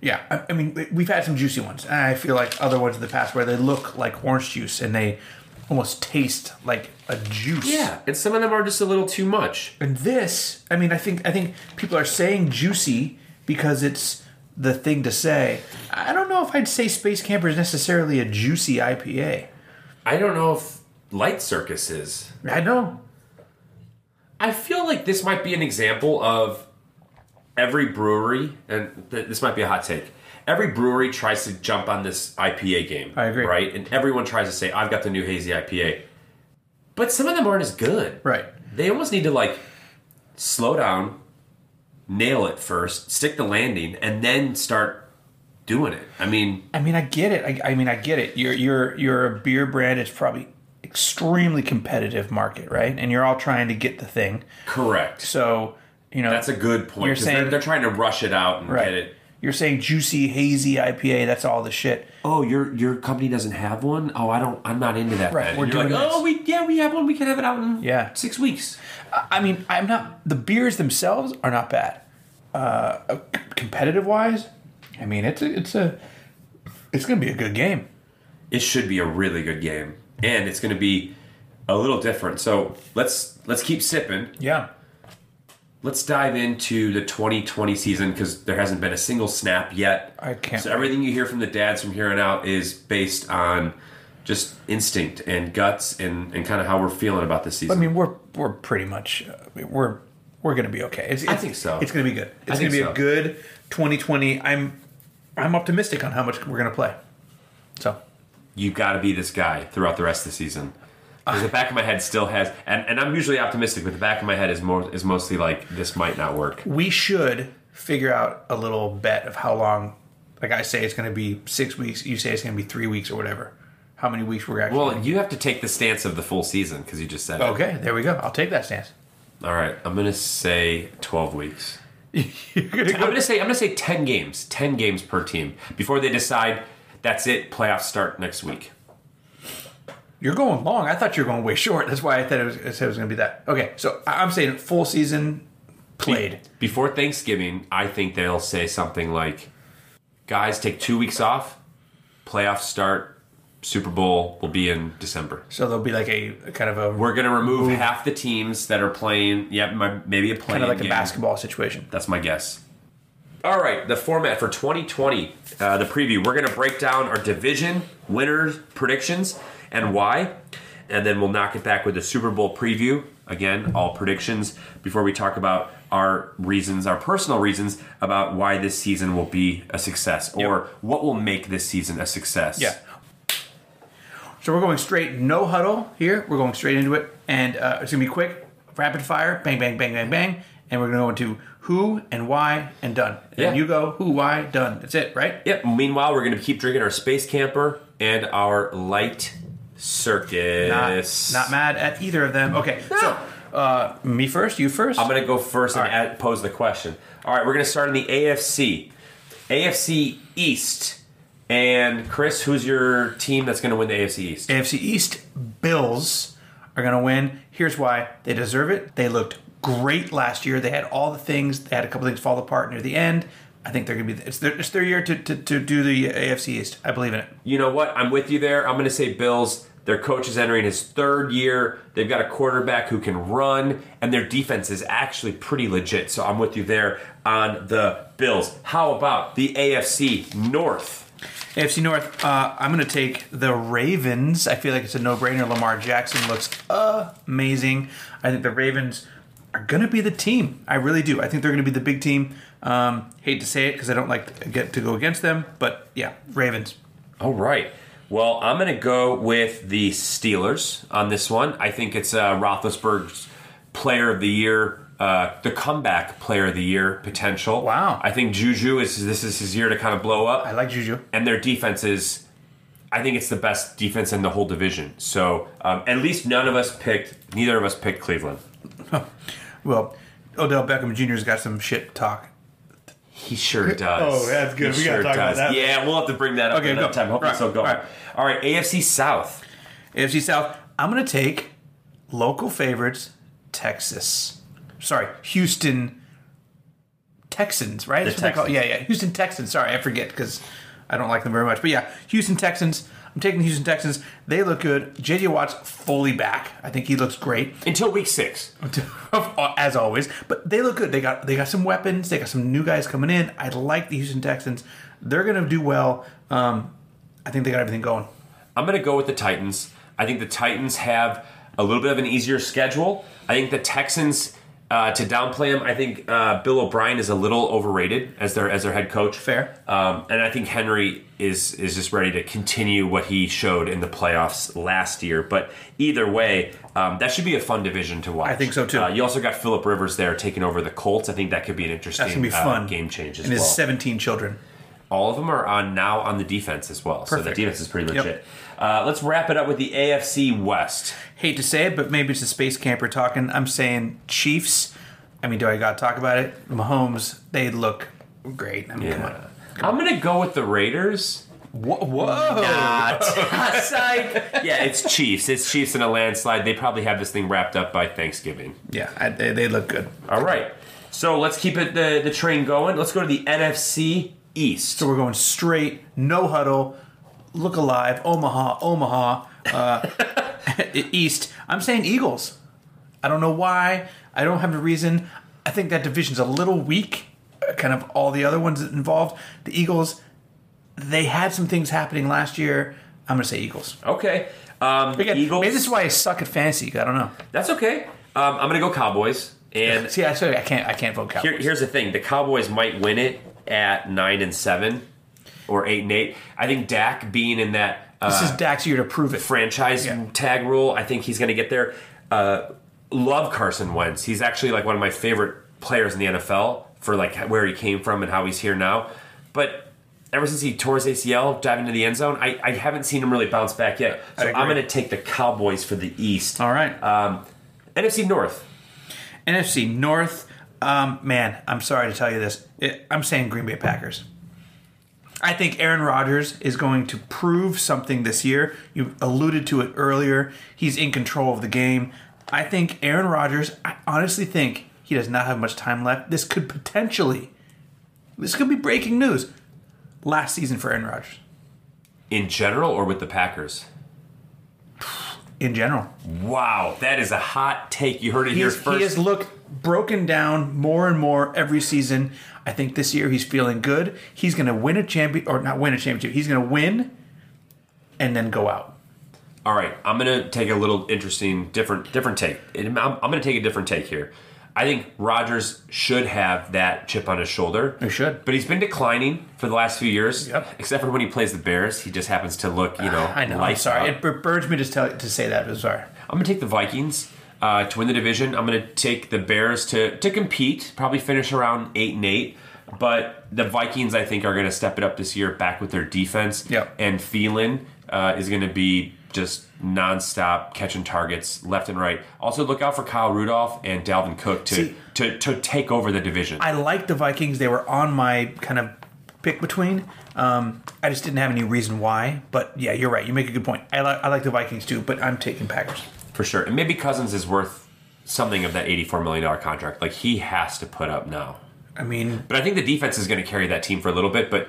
Yeah, I, I mean we've had some juicy ones, I feel like other ones in the past where they look like orange juice and they almost taste like a juice. Yeah, and some of them are just a little too much. And this, I mean, I think I think people are saying juicy because it's the thing to say. I don't know if I'd say Space Camper is necessarily a juicy IPA. I don't know if Light Circus is. I know. I feel like this might be an example of every brewery, and th- this might be a hot take. Every brewery tries to jump on this IPA game. I agree. Right? And everyone tries to say, I've got the new hazy IPA. But some of them aren't as good. Right. They almost need to, like, slow down, nail it first, stick the landing, and then start doing it. I mean, I mean, I get it. I, I mean, I get it. You're you're you're a beer brand. It's probably extremely competitive market, right? And you're all trying to get the thing. correct. So you know That's a good point. You're saying- they're, they're trying to rush it out and right. get it. You're saying juicy, hazy IPA. That's all the shit. oh your your company doesn't have one oh i don't i'm not into that Right, we're doing like this. oh we yeah we have one we can have it out in Yeah. six weeks I mean, I'm not. The beers themselves are not bad. Uh, competitive wise, I mean, it's a, it's a, it's gonna be a good game. it should be a really good game and it's going to be a little different so let's let's keep sipping Yeah. Let's dive into the 2020 season because there hasn't been a single snap yet I can't so everything you hear from the dads from here on out is based on just instinct and guts and and kind of how we're feeling about this season. I mean, we're we're pretty much uh, we're we're gonna be okay. It's, I think so. It's gonna be good. It's gonna be so. a good 2020. I'm I'm optimistic on how much we're gonna play. So you've got to be this guy throughout the rest of the season. Because the ah. back of my head still has, and, and I'm usually optimistic, but the back of my head is more is mostly like this might not work. we should figure out a little bet of how long. Like I say, it's gonna be six weeks. You say it's gonna be three weeks or whatever. How many weeks we're actually? Well, you have to take the stance of the full season because you just said it. okay, there we go. I'll take that stance. All right, I'm gonna say 12 weeks. You're gonna I'm gonna say I'm gonna say 10 games, 10 games per team before they decide that's it. Playoffs start next week. You're going long. I thought you were going way short. That's why I thought it was, I said it was going to be that. Okay, so I- I'm saying full season played. Before Thanksgiving, I think they'll say something like, "Guys, take two weeks off. Playoffs start. Super Bowl will be in December." So there'll be like a, kind of a We're gonna remove half the teams that are playing. Yep, my- maybe a playing kind of like a basketball situation. That's my guess. All right, the format for 2020, uh, the preview. We're going to break down our division winners predictions and why, and then we'll knock it back with the Super Bowl preview. Again, all predictions before we talk about our reasons, our personal reasons about why this season will be a success or what will make this season a success. Yeah. So we're going straight, no huddle here. We're going straight into it, and uh, it's gonna be quick, rapid fire, bang, bang, bang, bang, bang, and we're gonna go into who and why and done. And Yeah. you go who, why, done. That's it, right? Yep. Meanwhile, we're going to keep drinking our space camper and our light circus. Not, not mad at either of them. Okay, so uh, me first, you first. I'm going to go first and right. add, pose the question. All right, we're going to start in the AFC. AFC East. And Chris, who's your team that's going to win the AFC East? AFC East Bills are going to win. Here's why they deserve it. They looked great last year. They had all the things. They had a couple things fall apart near the end. I think they're going to be. It's their, it's their year to, to, to do the AFC East. I believe in it. You know what? I'm with you there. I'm going to say Bills. Their coach is entering his third year. They've got a quarterback who can run, and their defense is actually pretty legit. So I'm with you there on the Bills. How about the AFC North? AFC North. Uh, I'm going to take the Ravens. I feel like it's a no-brainer. Lamar Jackson looks amazing. I think the Ravens are going to be the team. I really do. I think they're going to be the big team. Um, hate to say it because I don't like to get to go against them, but yeah, Ravens. All right. Well, I'm going to go with the Steelers on this one. I think it's uh, Roethlisberger's Player of the Year, uh, the comeback Player of the Year potential. Wow. I think Juju is this is his year to kind of blow up, I like Juju. and their defense is. I think it's the best defense in the whole division. So um, at least none of us picked, neither of us picked Cleveland. Well, Odell Beckham Jr.'s got some shit talk. He sure oh, does. Oh, that's good. He We gotta sure talk about that. Yeah, we'll have to bring that up Okay, another go. time. Hopefully, Right, so go. right. All right, AFC South. AFC South. I'm going to take local favorites, Texas. Sorry, Houston Texans, right? The That's what they call- Texans. Yeah, yeah. Houston Texans. Sorry, I forget because I don't like them very much. But yeah, Houston Texans. I'm taking the Houston Texans. They look good. JJ Watt's fully back. I think he looks great. Until week six. as always. But they look good. They got they got some weapons. They got some new guys coming in. I like the Houston Texans. They're going to do well. Um, I think they got everything going. I'm going to go with the Titans. I think the Titans have a little bit of an easier schedule. I think the Texans, uh, to downplay him, I think uh, Bill O'Brien is a little overrated as their as their head coach. Fair. Um, and I think Henry is is just ready to continue what he showed in the playoffs last year. But either way, um, that should be a fun division to watch. I think so, too. Uh, you also got Philip Rivers there taking over the Colts. I think that could be an interesting That's to be uh, fun. game change as and well. his 17 children. All of them are on now on the defense as well. So the defense is pretty Yep. Legit. Uh, let's wrap it up with the AFC West. hate to say it, but maybe it's a space camper talking. I'm saying Chiefs. I mean, do I got to talk about it? Mahomes, they look great. I mean, come on. I'm gonna go with the Raiders. Whoa! whoa. Not. Psych. yeah, it's Chiefs. It's Chiefs in a landslide. They probably have this thing wrapped up by Thanksgiving. Yeah, I, they, they look good. All right. So let's keep it the, the train going. Let's go to the NFC East. So we're going straight, no huddle, look alive, Omaha, Omaha, uh, East. I'm saying Eagles. I don't know why. I don't have a reason. I think that division's a little weak. uh, Kind of all the other ones involved. The Eagles, they had some things happening last year. I'm going to say Eagles. Okay. Um, Again, Eagles. maybe this is why I suck at fantasy. I don't know. That's okay. Um, I'm gonna go Cowboys. And See, I say I can't. I can't vote Cowboys. here, here's the thing: the Cowboys might win it at nine and seven, or eight and eight. I think Dak being in that uh, this is Dak's year to prove it. franchise Yeah. tag rule. I think he's going to get there. Uh, love Carson Wentz. He's actually like one of my favorite players in the NFL for like where he came from and how he's here now. But ever since he tore his ACL diving into the end zone, I, I haven't seen him really bounce back yet. I So agree. I'm going to take the Cowboys for the East. All right. Um, NFC North. NFC North. Um, man, I'm sorry to tell you this. It, I'm saying Green Bay Packers. I think Aaron Rodgers is going to prove something this year. You alluded to it earlier. He's in control of the game. I think Aaron Rodgers, I honestly think he does not have much time left. This could potentially, this could be breaking news. Last season for Aaron Rodgers In general or with the Packers? in general. Wow, that is a hot take. You heard it He, here first. he has looked broken down more and more every season. I think this year he's feeling good. He's going to win a champion, or not win a championship. He's going to win and then go out. All right, I'm gonna take a little interesting, different, different take. I'm, I'm gonna take a different take here. I think Rodgers should have that chip on his shoulder. He should. but he's been declining for the last few years. Yep. Except for when he plays the Bears, he just happens to look, you know, I know. I'm sorry. out. It bur- burns me to tell to say that. I'm sorry. I'm gonna take the Vikings uh, to win the division. I'm gonna take the Bears to to compete, probably finish around eight and eight. But the Vikings, I think, are gonna step it up this year, back with their defense. Yep. And Thielen uh, is gonna be just nonstop catching targets left and right. Also, look out for Kyle Rudolph and Dalvin Cook to See- to, to take over the division. I like the Vikings. They were on my kind of pick between. Um, I just didn't have any reason why. But yeah, you're right. You make a good point. I like I like the Vikings too, but I'm taking Packers. For sure. And maybe Cousins is worth something of that $84 million contract. Like he has to put up now. I mean, But I think the defense is going to carry that team for a little bit. But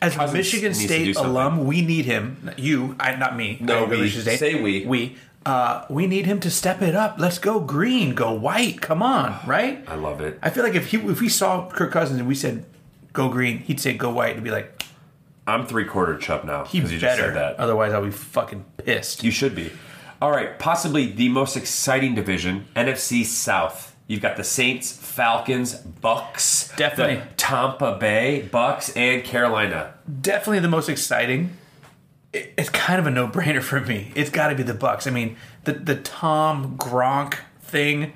as a Cousins Michigan State alum, we need him. You, I, not me. No, we. Say we. We. Uh, we need him to step it up. Let's go green, go white. Come on, right? I love it. I feel like if he if we saw Kirk Cousins and we said go green, he'd say go white and be like I'm three quarter chub now he better. said that. Otherwise, I'll be fucking pissed. You should be. All right, possibly the most exciting division, NFC South. You've got the Saints, Falcons, Bucks, Definitely. Tampa Bay Bucks, and Carolina. Definitely the most exciting. It's kind of a no brainer for me. It's got to be the Bucks. I mean, the the Tom Gronk thing.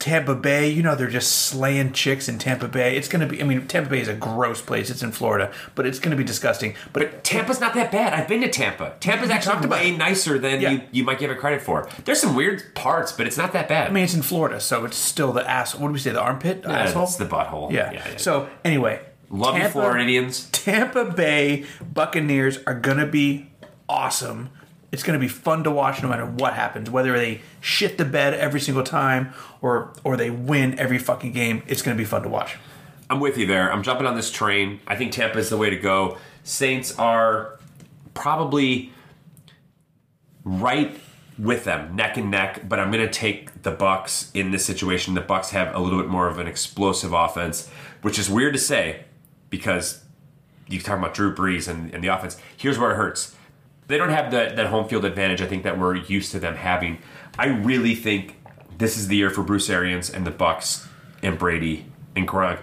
Tampa Bay, you know, they're just slaying chicks in Tampa Bay. It's going to be, I mean, Tampa Bay is a gross place. It's in Florida, but it's going to be disgusting. But, But Tampa's not that bad. I've been to Tampa. Tampa's actually way nicer than Yeah. you, you might give it credit for. There's some weird parts, but it's not that bad. I mean, it's in Florida, so it's still the ass. What do we say? The armpit? Yeah, asshole? it's the butthole. Yeah. Yeah. So anyway, love you, Tampa- Floridians. Tampa Bay Buccaneers are gonna be awesome. It's gonna be fun to watch no matter what happens. Whether they shit the bed every single time or or they win every fucking game, it's gonna be fun to watch. I'm with you there. I'm jumping on this train. I think Tampa is the way to go. Saints are probably right with them, neck and neck. But I'm going to take the Bucks in this situation. The Bucks have a little bit more of an explosive offense, which is weird to say because you talk about Drew Brees and, and the offense. Here's where it hurts. They don't have that, that home field advantage. I think that we're used to them having. I really think this is the year for Bruce Arians and the Bucks and Brady and Gronk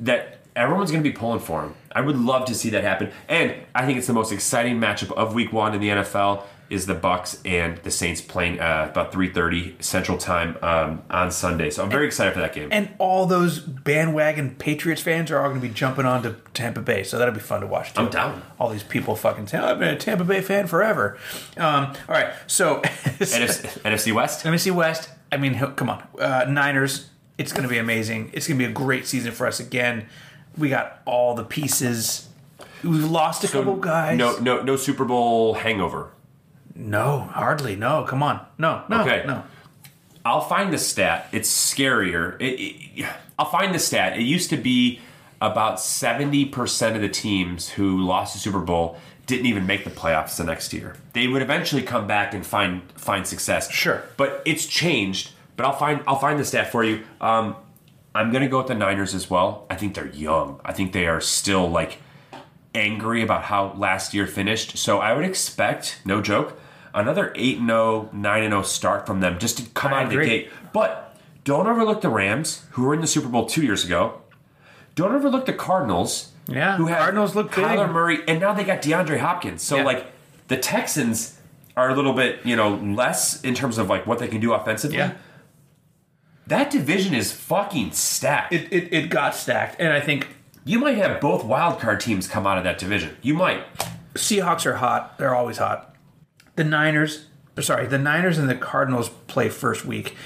that everyone's going to be pulling for him. I would love to see that happen, and I think it's the most exciting matchup of Week One in the NFL is the Bucks and the Saints playing uh, about 3:30 Central Time um, on Sunday. So I'm very excited for that game. And all those bandwagon Patriots fans are all going to be jumping on to Tampa Bay, so that'll be fun to watch too. I'm down. All these people fucking saying, "I've been a Tampa Bay fan forever." Um, all right, so NFC, NFC West. See West. I mean, come on, uh, Niners. It's going to be amazing. It's going to be a great season for us again. We got all the pieces. We've lost a couple guys. No, no, no Super Bowl hangover. No, hardly. No, come on. No, no, Okay. no. I'll find the stat. It's scarier. It, it, I'll find the stat. It used to be about 70% of the teams who lost the Super Bowl didn't even make the playoffs the next year. They would eventually come back and find find success. Sure. But it's changed. But I'll find I'll find the stat for you. Um, I'm gonna go with the Niners as well. I think they're young. I think they are still like angry about how last year finished. So I would expect, no joke, Another 8 0, 9 0 start from them just to come I out of the gate. But don't overlook the Rams, who were in the Super Bowl two years ago. Don't overlook the Cardinals. Yeah, who have Cardinals look big. Kyler Murray, and now they got DeAndre Hopkins. So Yeah. like the Texans are a little bit, you know, less in terms of like what they can do offensively. Yeah. That division is fucking stacked. It, it, it got stacked. And I think you might have both wildcard teams come out of that division. You might. Seahawks are hot. They're always hot. The Niners, or sorry, the Niners and the Cardinals play first week.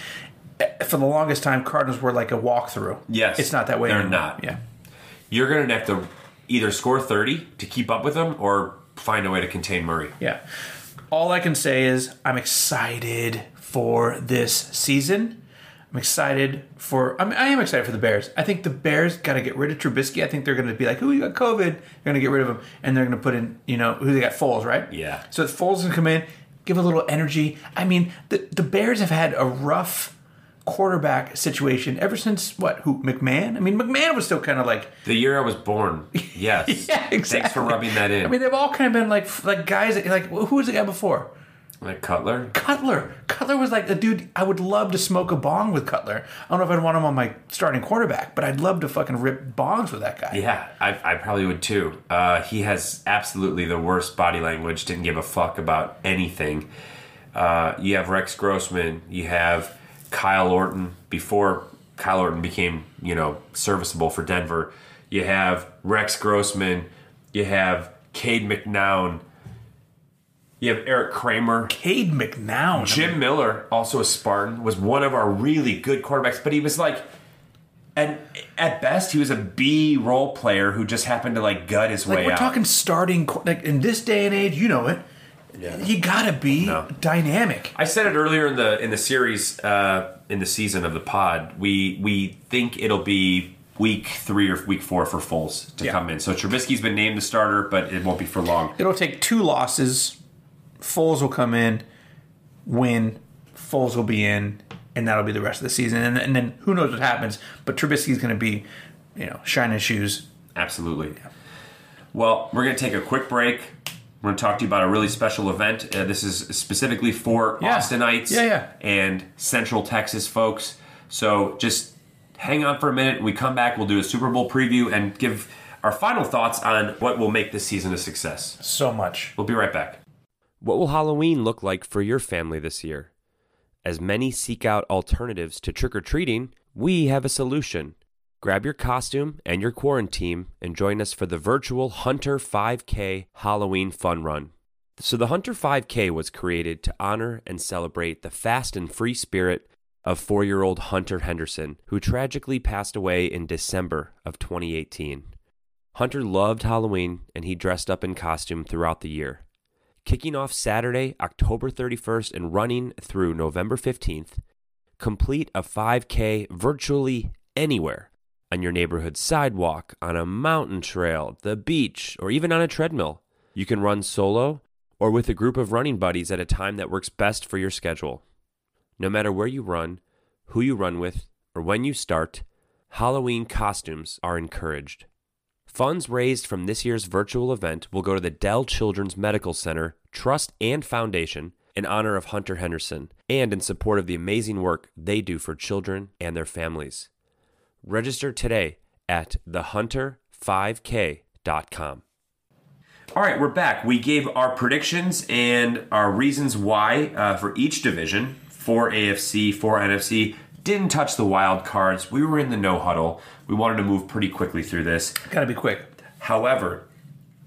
Eh, For the longest time, Cardinals were like a walkthrough. Yes. It's not that way They're anymore. not. Yeah. You're going to have to either score 30 to keep up with them or find a way to contain Murray. Yeah. All I can say is I'm excited for this season. I'm excited for. I mean, I am excited for the Bears. I think the Bears got to get rid of Trubisky. I think they're going to be like, "Who you got COVID?" They're going to get rid of him, and they're going to put in, you know, who they got Foles, right? Yeah. So Foles can come in, give a little energy. I mean, the the Bears have had a rough quarterback situation ever since what? Who McMahon? I mean, McMahon was still kind of like The year I was born. Yes. Yeah, exactly. Thanks for rubbing that in. I mean, they've all kind of been like like guys that, like who was the guy before? Like Cutler. Cutler. Cutler was like a dude. I would love to smoke a bong with Cutler. I don't know if I'd want him on my starting quarterback, but I'd love to fucking rip bongs with that guy. Yeah, I, I probably would too. Uh, he has absolutely the worst body language. Didn't give a fuck about anything. Uh, you have Rex Grossman. You have Kyle Orton before Kyle Orton became you know serviceable for Denver. You have Rex Grossman. You have Cade McNown. You have Eric Kramer. Cade McNown. Jim Miller, also a Spartan, was one of our really good quarterbacks, but he was like, and at best, he was a B role player who just happened to like gut his like way we're out. talking starting like in this day and age, you know it. You gotta be No. dynamic. I said it earlier in the in the series, uh, in the season of the pod. We we think it'll be week three or week four for Foles to Yeah. come in. So Trubisky's been named the starter, but it won't be for long. It'll take two losses. Foles will come in, win. Foles will be in, and that'll be the rest of the season. And, and then who knows what happens? But Trubisky's going to be, you know, shining shoes. Absolutely. Well, we're going to take a quick break. We're going to talk to you about a really special event. Uh, this is specifically for Yeah. Austinites Yeah, yeah. and Central Texas folks. So just hang on for a minute. When we come back, we'll do a Super Bowl preview and give our final thoughts on what will make this season a success. So much. We'll be right back. What will Halloween look like for your family this year? As many seek out alternatives to trick or treating, we have a solution. Grab your costume and your quarantine and join us for the virtual Hunter 5K Halloween Fun Run. So, the Hunter 5K was created to honor and celebrate the fast and free spirit of four year old Hunter Henderson, who tragically passed away in December of 2018. Hunter loved Halloween and he dressed up in costume throughout the year. Kicking off Saturday, October 31st, and running through November 15th, complete a 5K virtually anywhere on your neighborhood sidewalk, on a mountain trail, the beach, or even on a treadmill. You can run solo or with a group of running buddies at a time that works best for your schedule. No matter where you run, who you run with, or when you start, Halloween costumes are encouraged. Funds raised from this year's virtual event will go to the Dell Children's Medical Center Trust and Foundation in honor of Hunter Henderson and in support of the amazing work they do for children and their families. Register today at thehunter5k.com. All right, we're back. We gave our predictions and our reasons why uh, for each division for AFC, for NFC. Didn't touch the wild cards. We were in the no huddle. We wanted to move pretty quickly through this. Gotta be quick. However,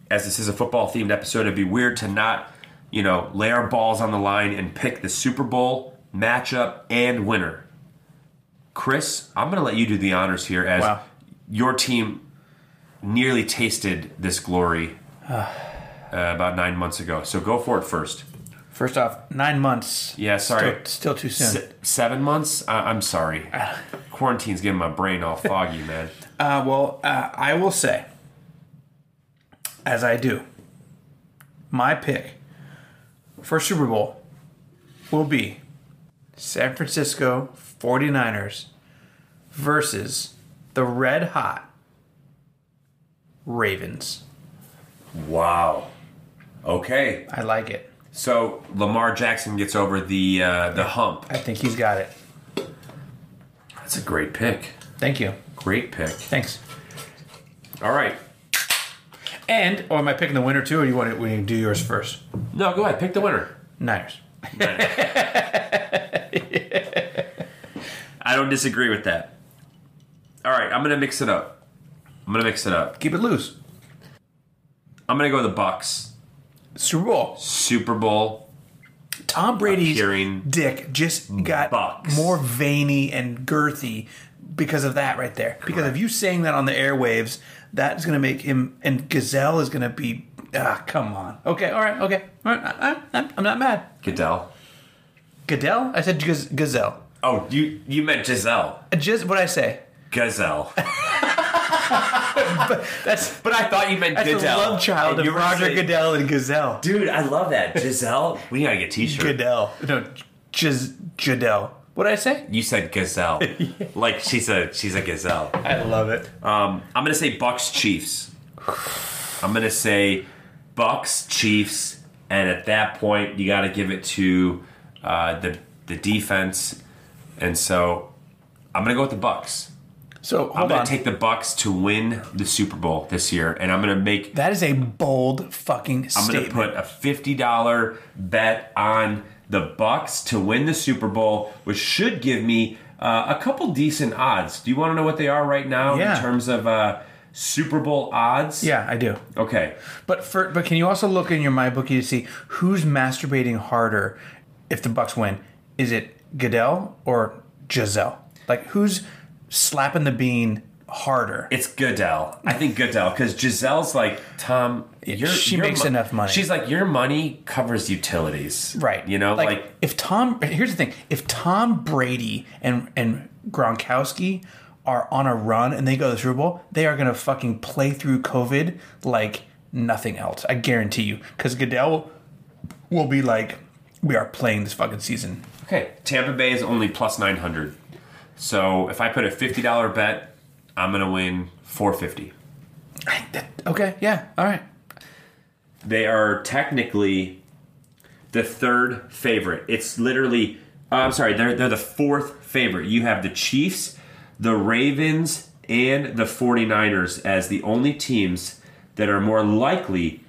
as this is a football themed episode, it'd be weird to not, you know, lay our balls on the line and pick the Super Bowl matchup and winner. Chris, I'm going to let you do the honors here as Wow. your team nearly tasted this glory uh, about nine months ago. So go for it first. First off, nine months. Yeah, sorry. Still, still too soon. Se- seven months? I- I'm sorry. Quarantine's getting my brain all foggy, man. Uh, well, uh, I will say, as I do, my pick for Super Bowl will be San Francisco 49ers versus the red hot Ravens. Wow. Okay. I like it. So Lamar Jackson gets over the uh, the hump. I think he's got it. That's a great pick. Thank you. Great pick. Thanks. All right. And, or am I picking the winner too, or you want to, we do yours first? No, go ahead. Pick the winner. Niners. I don't disagree with that. All right, I'm gonna mix it up. I'm gonna mix it up. Keep it loose. I'm gonna go with the Bucks. Super Bowl. Super Bowl. Tom Brady's Appearing dick just got Bucks. more veiny and girthy because of that right there. Because of you saying that on the airwaves, that's going to make him and Gazelle is going to be. Ah, come on. Okay, all right, okay. All right, I, I, I'm not mad. Goodell. Goodell? I said gaz- Gazelle. Oh, you you meant Giselle. Just what I say. Gazelle. That's but I thought you meant that's Goodell. love child And of Roger saying- Goodell and Gazelle. Dude, I love that. Giselle. we gotta get t-shirt. Goodell. No, Giz- Jadell. What did I say? You said gazelle. like she's a she's a gazelle. I love it. Um, I'm gonna say Bucks Chiefs. I'm gonna say Bucks Chiefs, and at that point you got to give it to uh, the the defense, and so I'm gonna go with the Bucks. So I'm gonna take the Bucks to win the Super Bowl this year, and I'm gonna make that is a bold fucking statement. I'm gonna put a fifty dollar bet on the Bucks to win the Super Bowl, which should give me uh, a couple decent odds. Do you want to know what they are right now Yeah. in terms of uh, Super Bowl odds? yeah, I do. Okay. But for but can you also look in your MyBookie to see who's masturbating harder if the Bucks win? Is it Goodell or Giselle? Like who's slapping the bean harder? It's Goodell. I think Goodell because Giselle's like Tom. Your, she your makes mo- enough money. She's like your money covers utilities, Right. You know, like, if Tom here's the thing, if Tom Brady and and Gronkowski are on a run and they go to the Super Bowl, they are gonna fucking play through COVID like nothing else. I guarantee you. Because Goodell will be like, we are playing this fucking season. okay, Tampa Bay is only plus nine hundred. So if I put a fifty dollar bet, I'm gonna win four fifty. Okay, yeah, all right. They are technically the third favorite. It's literally, uh, I'm sorry, they're, they're the fourth favorite. You have the Chiefs, the Ravens, and the 49ers as the only teams that are more likely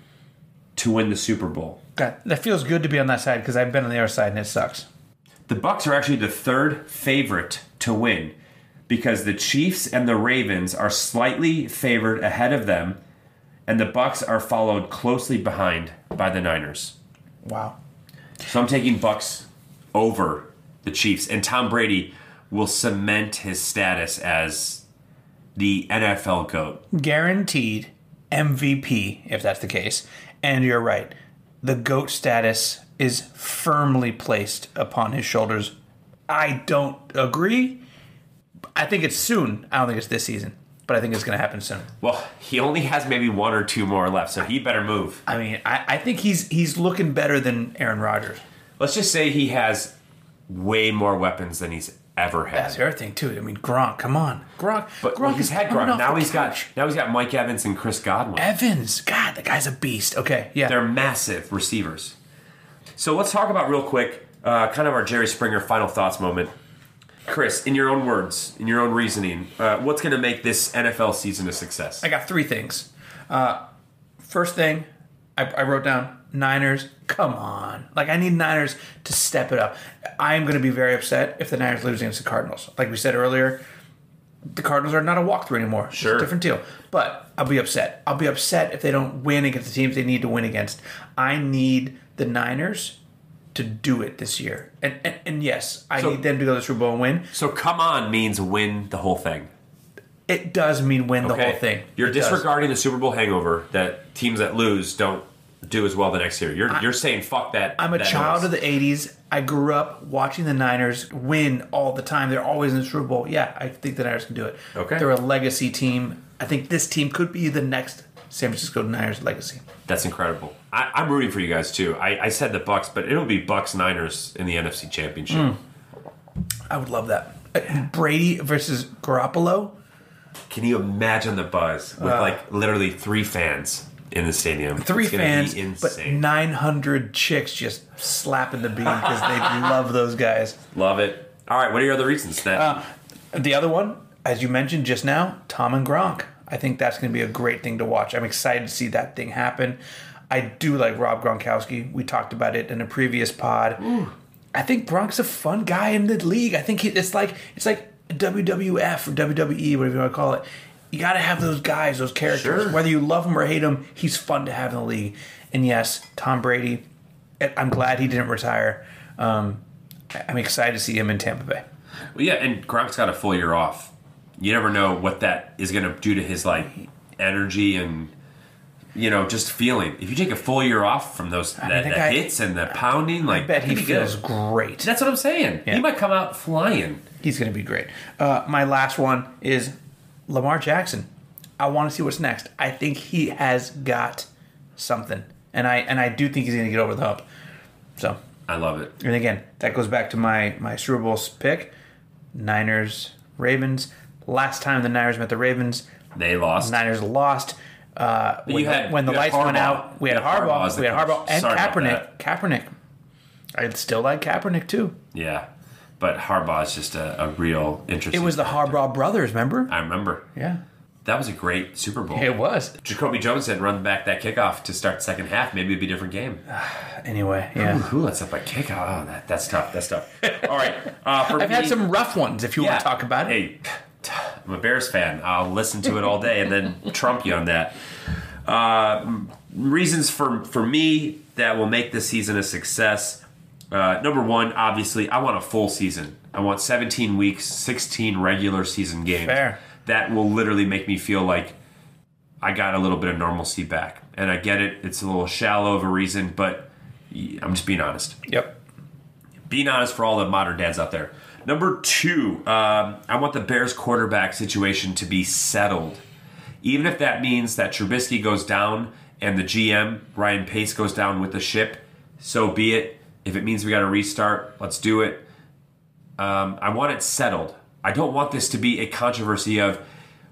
to win the Super Bowl. God, that feels good to be on that side because I've been on the other side and it sucks. The Bucks are actually the third favorite to win because the Chiefs and the Ravens are slightly favored ahead of them, and the Bucks are followed closely behind by the Niners. Wow. So I'm taking Bucks over the Chiefs, and Tom Brady will cement his status as the NFL goat. Guaranteed MVP, if that's the case. And you're right. The GOAT status is firmly placed upon his shoulders. I don't agree. I think it's soon. I don't think it's this season, but I think it's going to happen soon. Well, he only has maybe one or two more left, so he better move. I mean, I, I think he's he's looking better than Aaron Rodgers. Let's just say he has way more weapons than he's ever had. That's the other thing too. I mean, Gronk, come on, Gronk. But Gronk he's had Gronk. Now he's got now he's got Mike Evans and Chris Godwin. Evans. God, the guy's a beast. Okay, yeah. They're massive receivers. So let's talk about real quick, uh, kind of our Jerry Springer final thoughts moment. Chris, in your own words, in your own reasoning, uh, what's going to make this NFL season a success? I got three things. Uh, first thing, I, I wrote down Niners. Come on, like I need Niners to step it up. I am going to be very upset if the Niners lose against the Cardinals. Like we said earlier, the Cardinals are not a walkthrough anymore. It's a Sure. different deal. But I'll be upset. I'll be upset if they don't win against the teams they need to win against. I need the Niners to do it this year. And and, and yes, I So- need them to go to the Super Bowl and win. so come on means win the whole thing. It does mean win the whole thing. You're It does. disregarding the Super Bowl hangover that teams that lose don't do as well the next year. You're you're saying fuck that. I'm a that child noise. of the 80s. I grew up watching the Niners win all the time. They're always in the Super Bowl. Yeah, I think the Niners can do it. Okay. They're a legacy team. I think this team could be the next San Francisco Niners legacy. That's incredible. I, I'm rooting for you guys too. I, I said the Bucks, but it'll be Bucks Niners in the NFC Championship. Hmm. I would love that. Uh, Brady versus Garoppolo. Can you imagine the buzz with Uh. like literally three fans? in the stadium. Three fans, but 900 chicks just slapping the bean because they love those guys. Love it. All right, what are your other reasons? That Uh, The other one, as you mentioned just now, Tom and Gronk. I think that's going to be a great thing to watch. I'm excited to see that thing happen. I do like Rob Gronkowski. We talked about it in a previous pod. I think Gronk's a fun guy in the league. I think he, it's like it's like WWF or WWE, whatever you want to call it. You got to have those guys, those characters. Sure. Whether you love him or hate him, he's fun to have in the league. And yes, Tom Brady. I'm glad he didn't retire. Um, I'm excited to see him in Tampa Bay. Well, yeah, and Gronk's got a full year off. You never know what that is going to do to his like energy and you know just feeling. If you take a full year off from those that, that hits and the pounding, like I bet he be good. feels great. That's what I'm saying. Yeah. He might come out flying. He's going to be great. Uh, my last one is Lamar Jackson. I want to see what's next. I think he has got something, and I and I do think he's going to get over the hump. So, I love it. and again, that goes back to my my Super Bowl pick: Niners Ravens. Last time the Niners met the Ravens, They lost. Niners lost. Uh, when, the- had- when the lights went out, we had Harbaugh we had. Harbaugh, and Sorry Kaepernick. Kaepernick. I still like Kaepernick too. Yeah, but Harbaugh is just a, a real interesting. It was the Harbaugh brothers, remember? I remember Yeah, that was a great Super Bowl. it was. Jacoby Jones had run back that kickoff to start second half. Maybe it'd be a different game. Anyway, yeah. Who lets up a kickoff? Oh, that, that's tough. That's tough. All right. Uh, for I've had some rough ones. If you want to talk about it, Hey, I'm a Bears fan. I'll listen to it all day and then trump you on that. Uh, reasons for for me that will make this season a success. Uh, number one, obviously, I want a full season. I want 17 weeks, 16 regular season games. Fair. That will literally make me feel like I got a little bit of normalcy back. And I get it; it's a little shallow of a reason, but I'm just being honest yep. being honest for all the modern dads out there. Number two, um, I want the Bears quarterback situation to be settled. Even if that means that Trubisky goes down and the GM, Ryan Pace, goes down with the ship, so be it. If it means we got to restart, let's do it. Um, I want it settled. I don't want this to be a controversy of,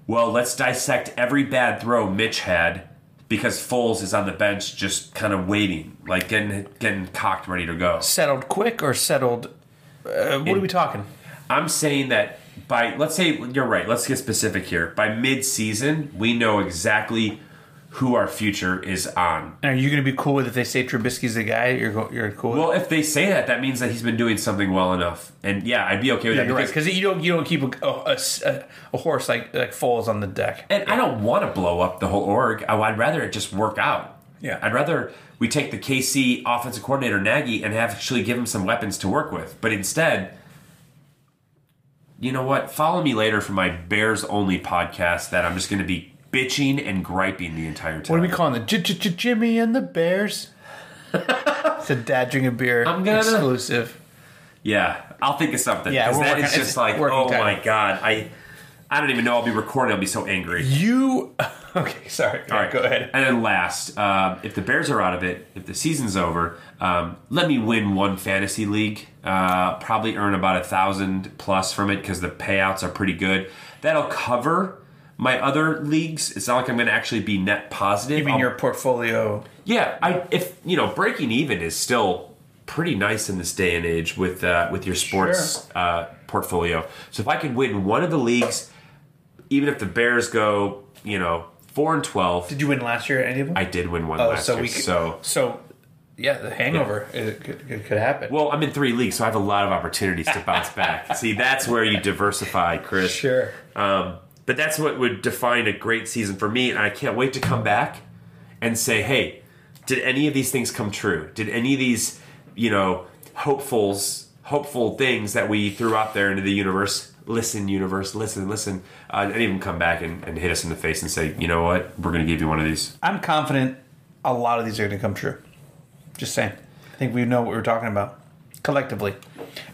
well, let's dissect every bad throw Mitch had because Foles is on the bench just kind of waiting, like getting getting cocked, ready to go. Settled quick or settled? Uh, what are we talking? I'm saying that by let's say you're right. Let's get specific here. By mid-season, we know exactly who our future is on. And are you going to be cool with if they say Trubisky's the guy? You're go, you're cool. with Well, if they say that, that means that he's been doing something well enough. And yeah, I'd be okay with yeah, that right because because you don't you don't keep a, a, a, a horse like like Foles on the deck. and I don't want to blow up the whole org. I, I'd rather it just work out. Yeah. I'd rather we take the KC offensive coordinator Nagy and have actually give him some weapons to work with. But instead, you know what? Follow me later for my Bears only podcast that I'm just going to be bitching and griping the entire time. What are we calling it? J- J- J- Jimmy and the Bears. it's a dad drinking beer I'm gonna- exclusive. Yeah, I'll think of something. Yeah, because that working- is just like, oh title. my god, I, I don't even know I'll be recording. I'll be so angry. You okay? Sorry. All right, go ahead. And then last, um, if the Bears are out of it, if the season's over, um, let me win one fantasy league. Uh, probably earn about a thousand plus from it because the payouts are pretty good. That'll cover my other leagues. It's not like I'm going to actually be net positive. You mean I'll- your portfolio? yeah, I if you know breaking even is still pretty nice in this day and age with uh, with your sports uh, portfolio. So if I could win one of the leagues, even if the Bears go, you know, four and twelve, Did you win last year? at Any of them? I did win one oh, last so year. we could, so so yeah, the hangover it could, it could happen. well, I'm in three leagues, so I have a lot of opportunities to bounce back. See, that's where you diversify, Chris. sure. Um, but that's what would define a great season for me, and I can't wait to come back and say, hey, did any of these things come true? Did any of these, you know, hopefuls, hopeful things that we threw out there into the universe, listen, universe, listen, listen, uh, of them come back and, and hit us in the face and say, you know what, we're going to give you one of these. I'm confident a lot of these are going to come true. Just saying. I think we know what we're talking about collectively.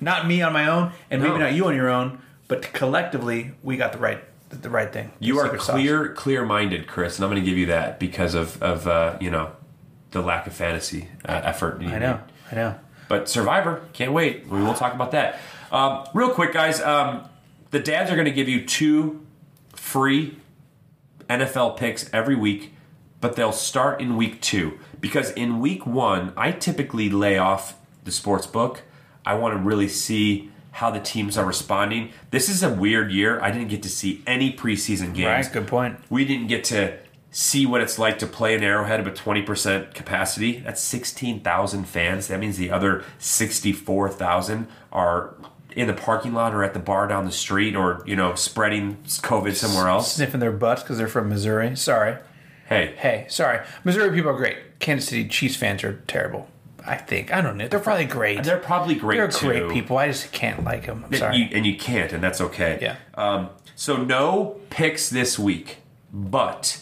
Not me on my own, and maybe No. not you on your own, but collectively we got the right the right thing. You are secret sauce. clear, clear-minded, Chris, and I'm going to give you that because of, of uh, you know, the lack of fantasy uh, effort. I know. I know. But Survivor, can't wait. We will talk about that. Um, real quick, guys. Um, the dads are going to give you two free NFL picks every week but they'll start in week two because in week one, I typically lay off the sports book. I want to really see how the teams are responding. This is a weird year. I didn't get to see any preseason games. Right, good point. We didn't get to see what it's like to play an Arrowhead of a 20% capacity. That's 16,000 fans. That means the other 64,000 are in the parking lot or at the bar down the street or, you know, spreading COVID somewhere else. Sniffing their butts because they're from Missouri. Sorry. Hey, Hey, sorry. Missouri people are great. Kansas City Chiefs fans are terrible. I think. I don't know. They're probably great. they're probably great They're too. great people. I just can't like them. I'm sorry. you, and you can't, and that's okay. Yeah. Um, so no picks this week, but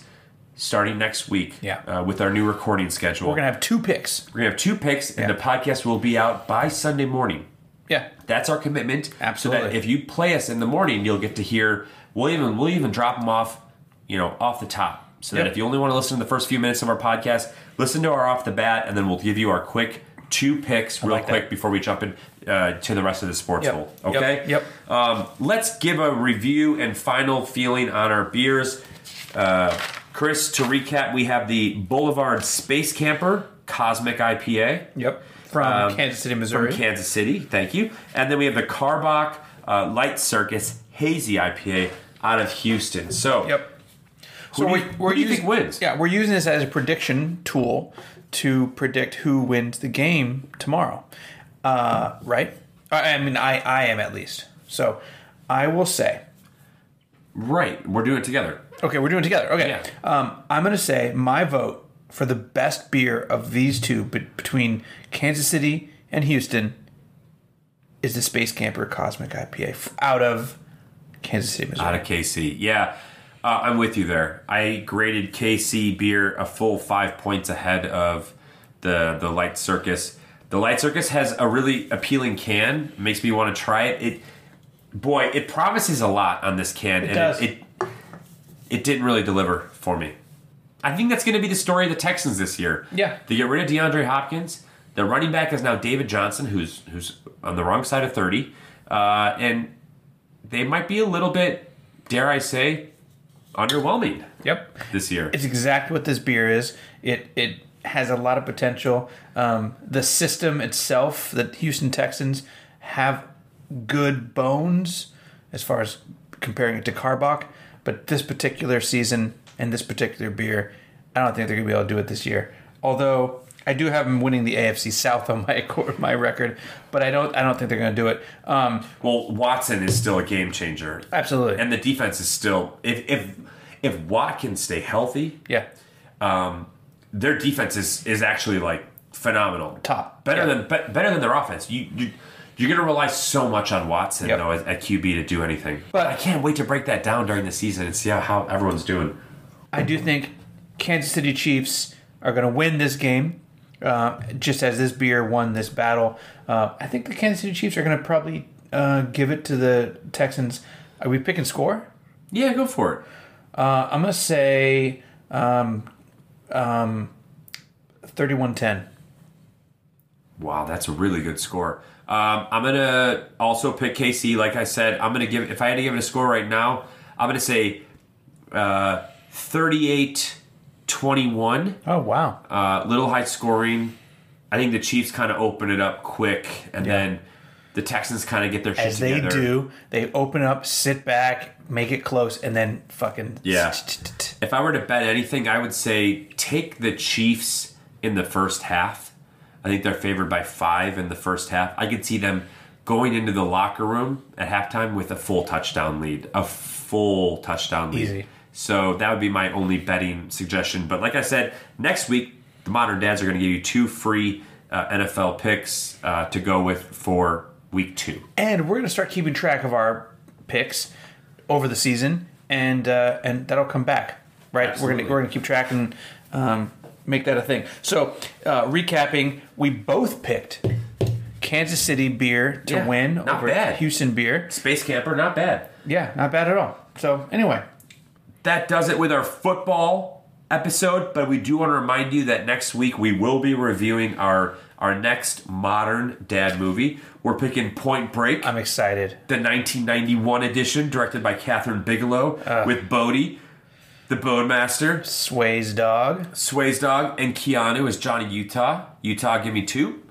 starting next week, Yeah. uh, with our new recording schedule, We're gonna have two picks. we're gonna have two picks, and Yeah. the podcast will be out by Sunday morning. Yeah. That's our commitment. Absolutely. So that if you play us in the morning, you'll get to hear. We'll even we'll even drop them off, you know, off the top. So that if you only want to listen to the first few minutes of our podcast, listen to our off the bat, and then we'll give you our quick two picks real like that. quick before we jump in uh, to the rest of the sports Yep. hole. Yep. Okay. Yep. Um, let's give a review and final feeling on our beers. Uh, Chris, to recap, we have the Boulevard Space Camper Cosmic IPA Yep. From Um, Kansas City, Missouri. from Kansas City. Thank you. And then we have the Karbach uh, Light Circus Hazy IPA out of Houston. So, Yep. who, do, you, who do you think wins? Yeah, we're using this as a prediction tool to predict who wins the game tomorrow. Uh, right? I I mean, I, I am at least. So I will say, Right. We're doing it together. okay, we're doing it together. Okay. Yeah. Um, I'm going to say my vote for the best beer of these two be- between Kansas City and Houston is the Space Camper Cosmic IPA out of Kansas City, Missouri. Out of KC. Yeah. Uh, I'm with you there. I graded KC beer a full five points ahead of the the Light Circus. The Light Circus has a really appealing can. Makes me want to try it. It, boy, it promises a lot on this can, and does. it, it it didn't really deliver for me. I think that's going to be the story of the Texans this year. Yeah. they get rid of DeAndre Hopkins. The running back is now David Johnson, who's who's on the wrong side of thirty, uh, and they might be a little bit, dare I say, underwhelming Yep. this year. It's exactly what this beer is. It it has a lot of potential. Um, the system itself, the Houston Texans have good bones as far as comparing it to Karbach, but this particular season and this particular beer, I don't think they're gonna be able to do it this year. Although I do have them winning the AFC South on my my record, but I don't I don't think they're gonna do it. Um, well, Watson is still a game changer, absolutely, and the defense is still. If if if Watt can stay healthy, yeah, their defense is is actually like phenomenal. Top. better Yeah. than be, better than their offense. You you. You're going to rely so much on Watson Yep. though at, at QB to do anything. But- I can't wait to break that down during the season and see how, how everyone's doing. I do think Kansas City Chiefs are going to win this game, uh, just as this beer won this battle. Uh, I think the Kansas City Chiefs are going to probably uh, give it to the Texans. Are we picking score? Yeah, go for it. Uh, I'm going to say um, um, 31-10. Wow, that's a really good score. Um, I'm gonna also pick KC. Like I said, I'm gonna give. If I had to give it a score right now, I'm gonna say uh, 38-21. Oh, wow. Uh, little high scoring. I think the Chiefs kind of open it up quick, and then the Texans kind of get their shit As they do, they open up, sit back, make it close, and then fucking... Yeah. If I were to bet anything, I would say take the Chiefs in the first half. I think they're favored by five in the first half. I could see them going into the locker room at halftime with a full touchdown lead. A full touchdown lead. Easy. So that would be my only betting suggestion. But like I said, next week, the Modern Dads are going to give you two free uh, NFL picks uh, to go with for week two. and we're going to start keeping track of our picks over the season, and uh, and that'll come back, right? We're gonna we're gonna keep track and um, make that a thing. So, uh, recapping, we both picked Kansas City beer to Yeah, win not over bad. Houston beer. Space Camper, not bad. Yeah, not bad at all. So anyway, that does it with our football episode. But we do want to remind you that next week we will be reviewing our our next modern dad movie. We're picking Point Break, I'm excited. the 1991 edition, directed by Kathryn Bigelow with Bodhi. the Bodemaster, Sway's dog. Sway's dog, and Keanu is Johnny Utah. Utah, give me two.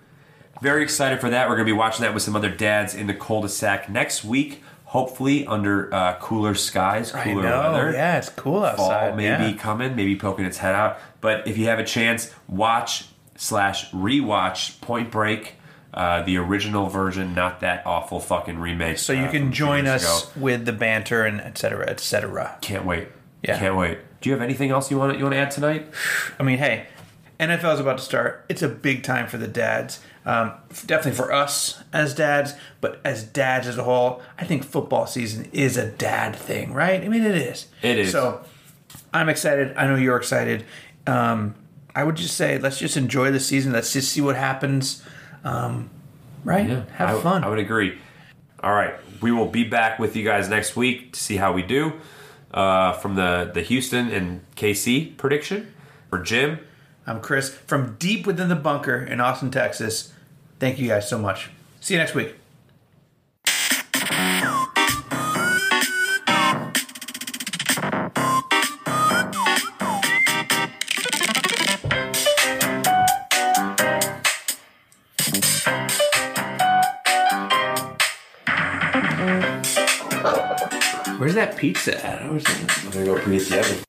Very excited for that. We're going to be watching that with some other dads in the cul-de-sac next week. Hopefully under uh, cooler skies, I cooler know. weather. Yeah, it's cool outside. Fall maybe yeah. coming, maybe poking its head out. But if you have a chance, watch slash rewatch Point Break, uh, the original version, not that awful fucking remake. So you uh, can join us ago. with the banter and etc. cetera, et cetera. Can't wait. Yeah. Can't wait. Do you have anything else you want you want to add tonight? I mean, hey, NFL is about to start. It's a big time for the dads. Um, definitely for us as dads, but as dads as a whole, I think football season is a dad thing, right? I mean, it is. It is. So I'm excited. I know you're excited. Um, I would just say, let's just enjoy the season. Let's just see what happens. Um, right? Have I, fun. I would agree. All right, we will be back with you guys next week to see how we do uh, from the the Houston and KC prediction for Jim. I'm Chris from deep within the bunker in Austin, Texas. Thank you guys so much. See you next week. Where's that pizza at? I'm gonna go oven.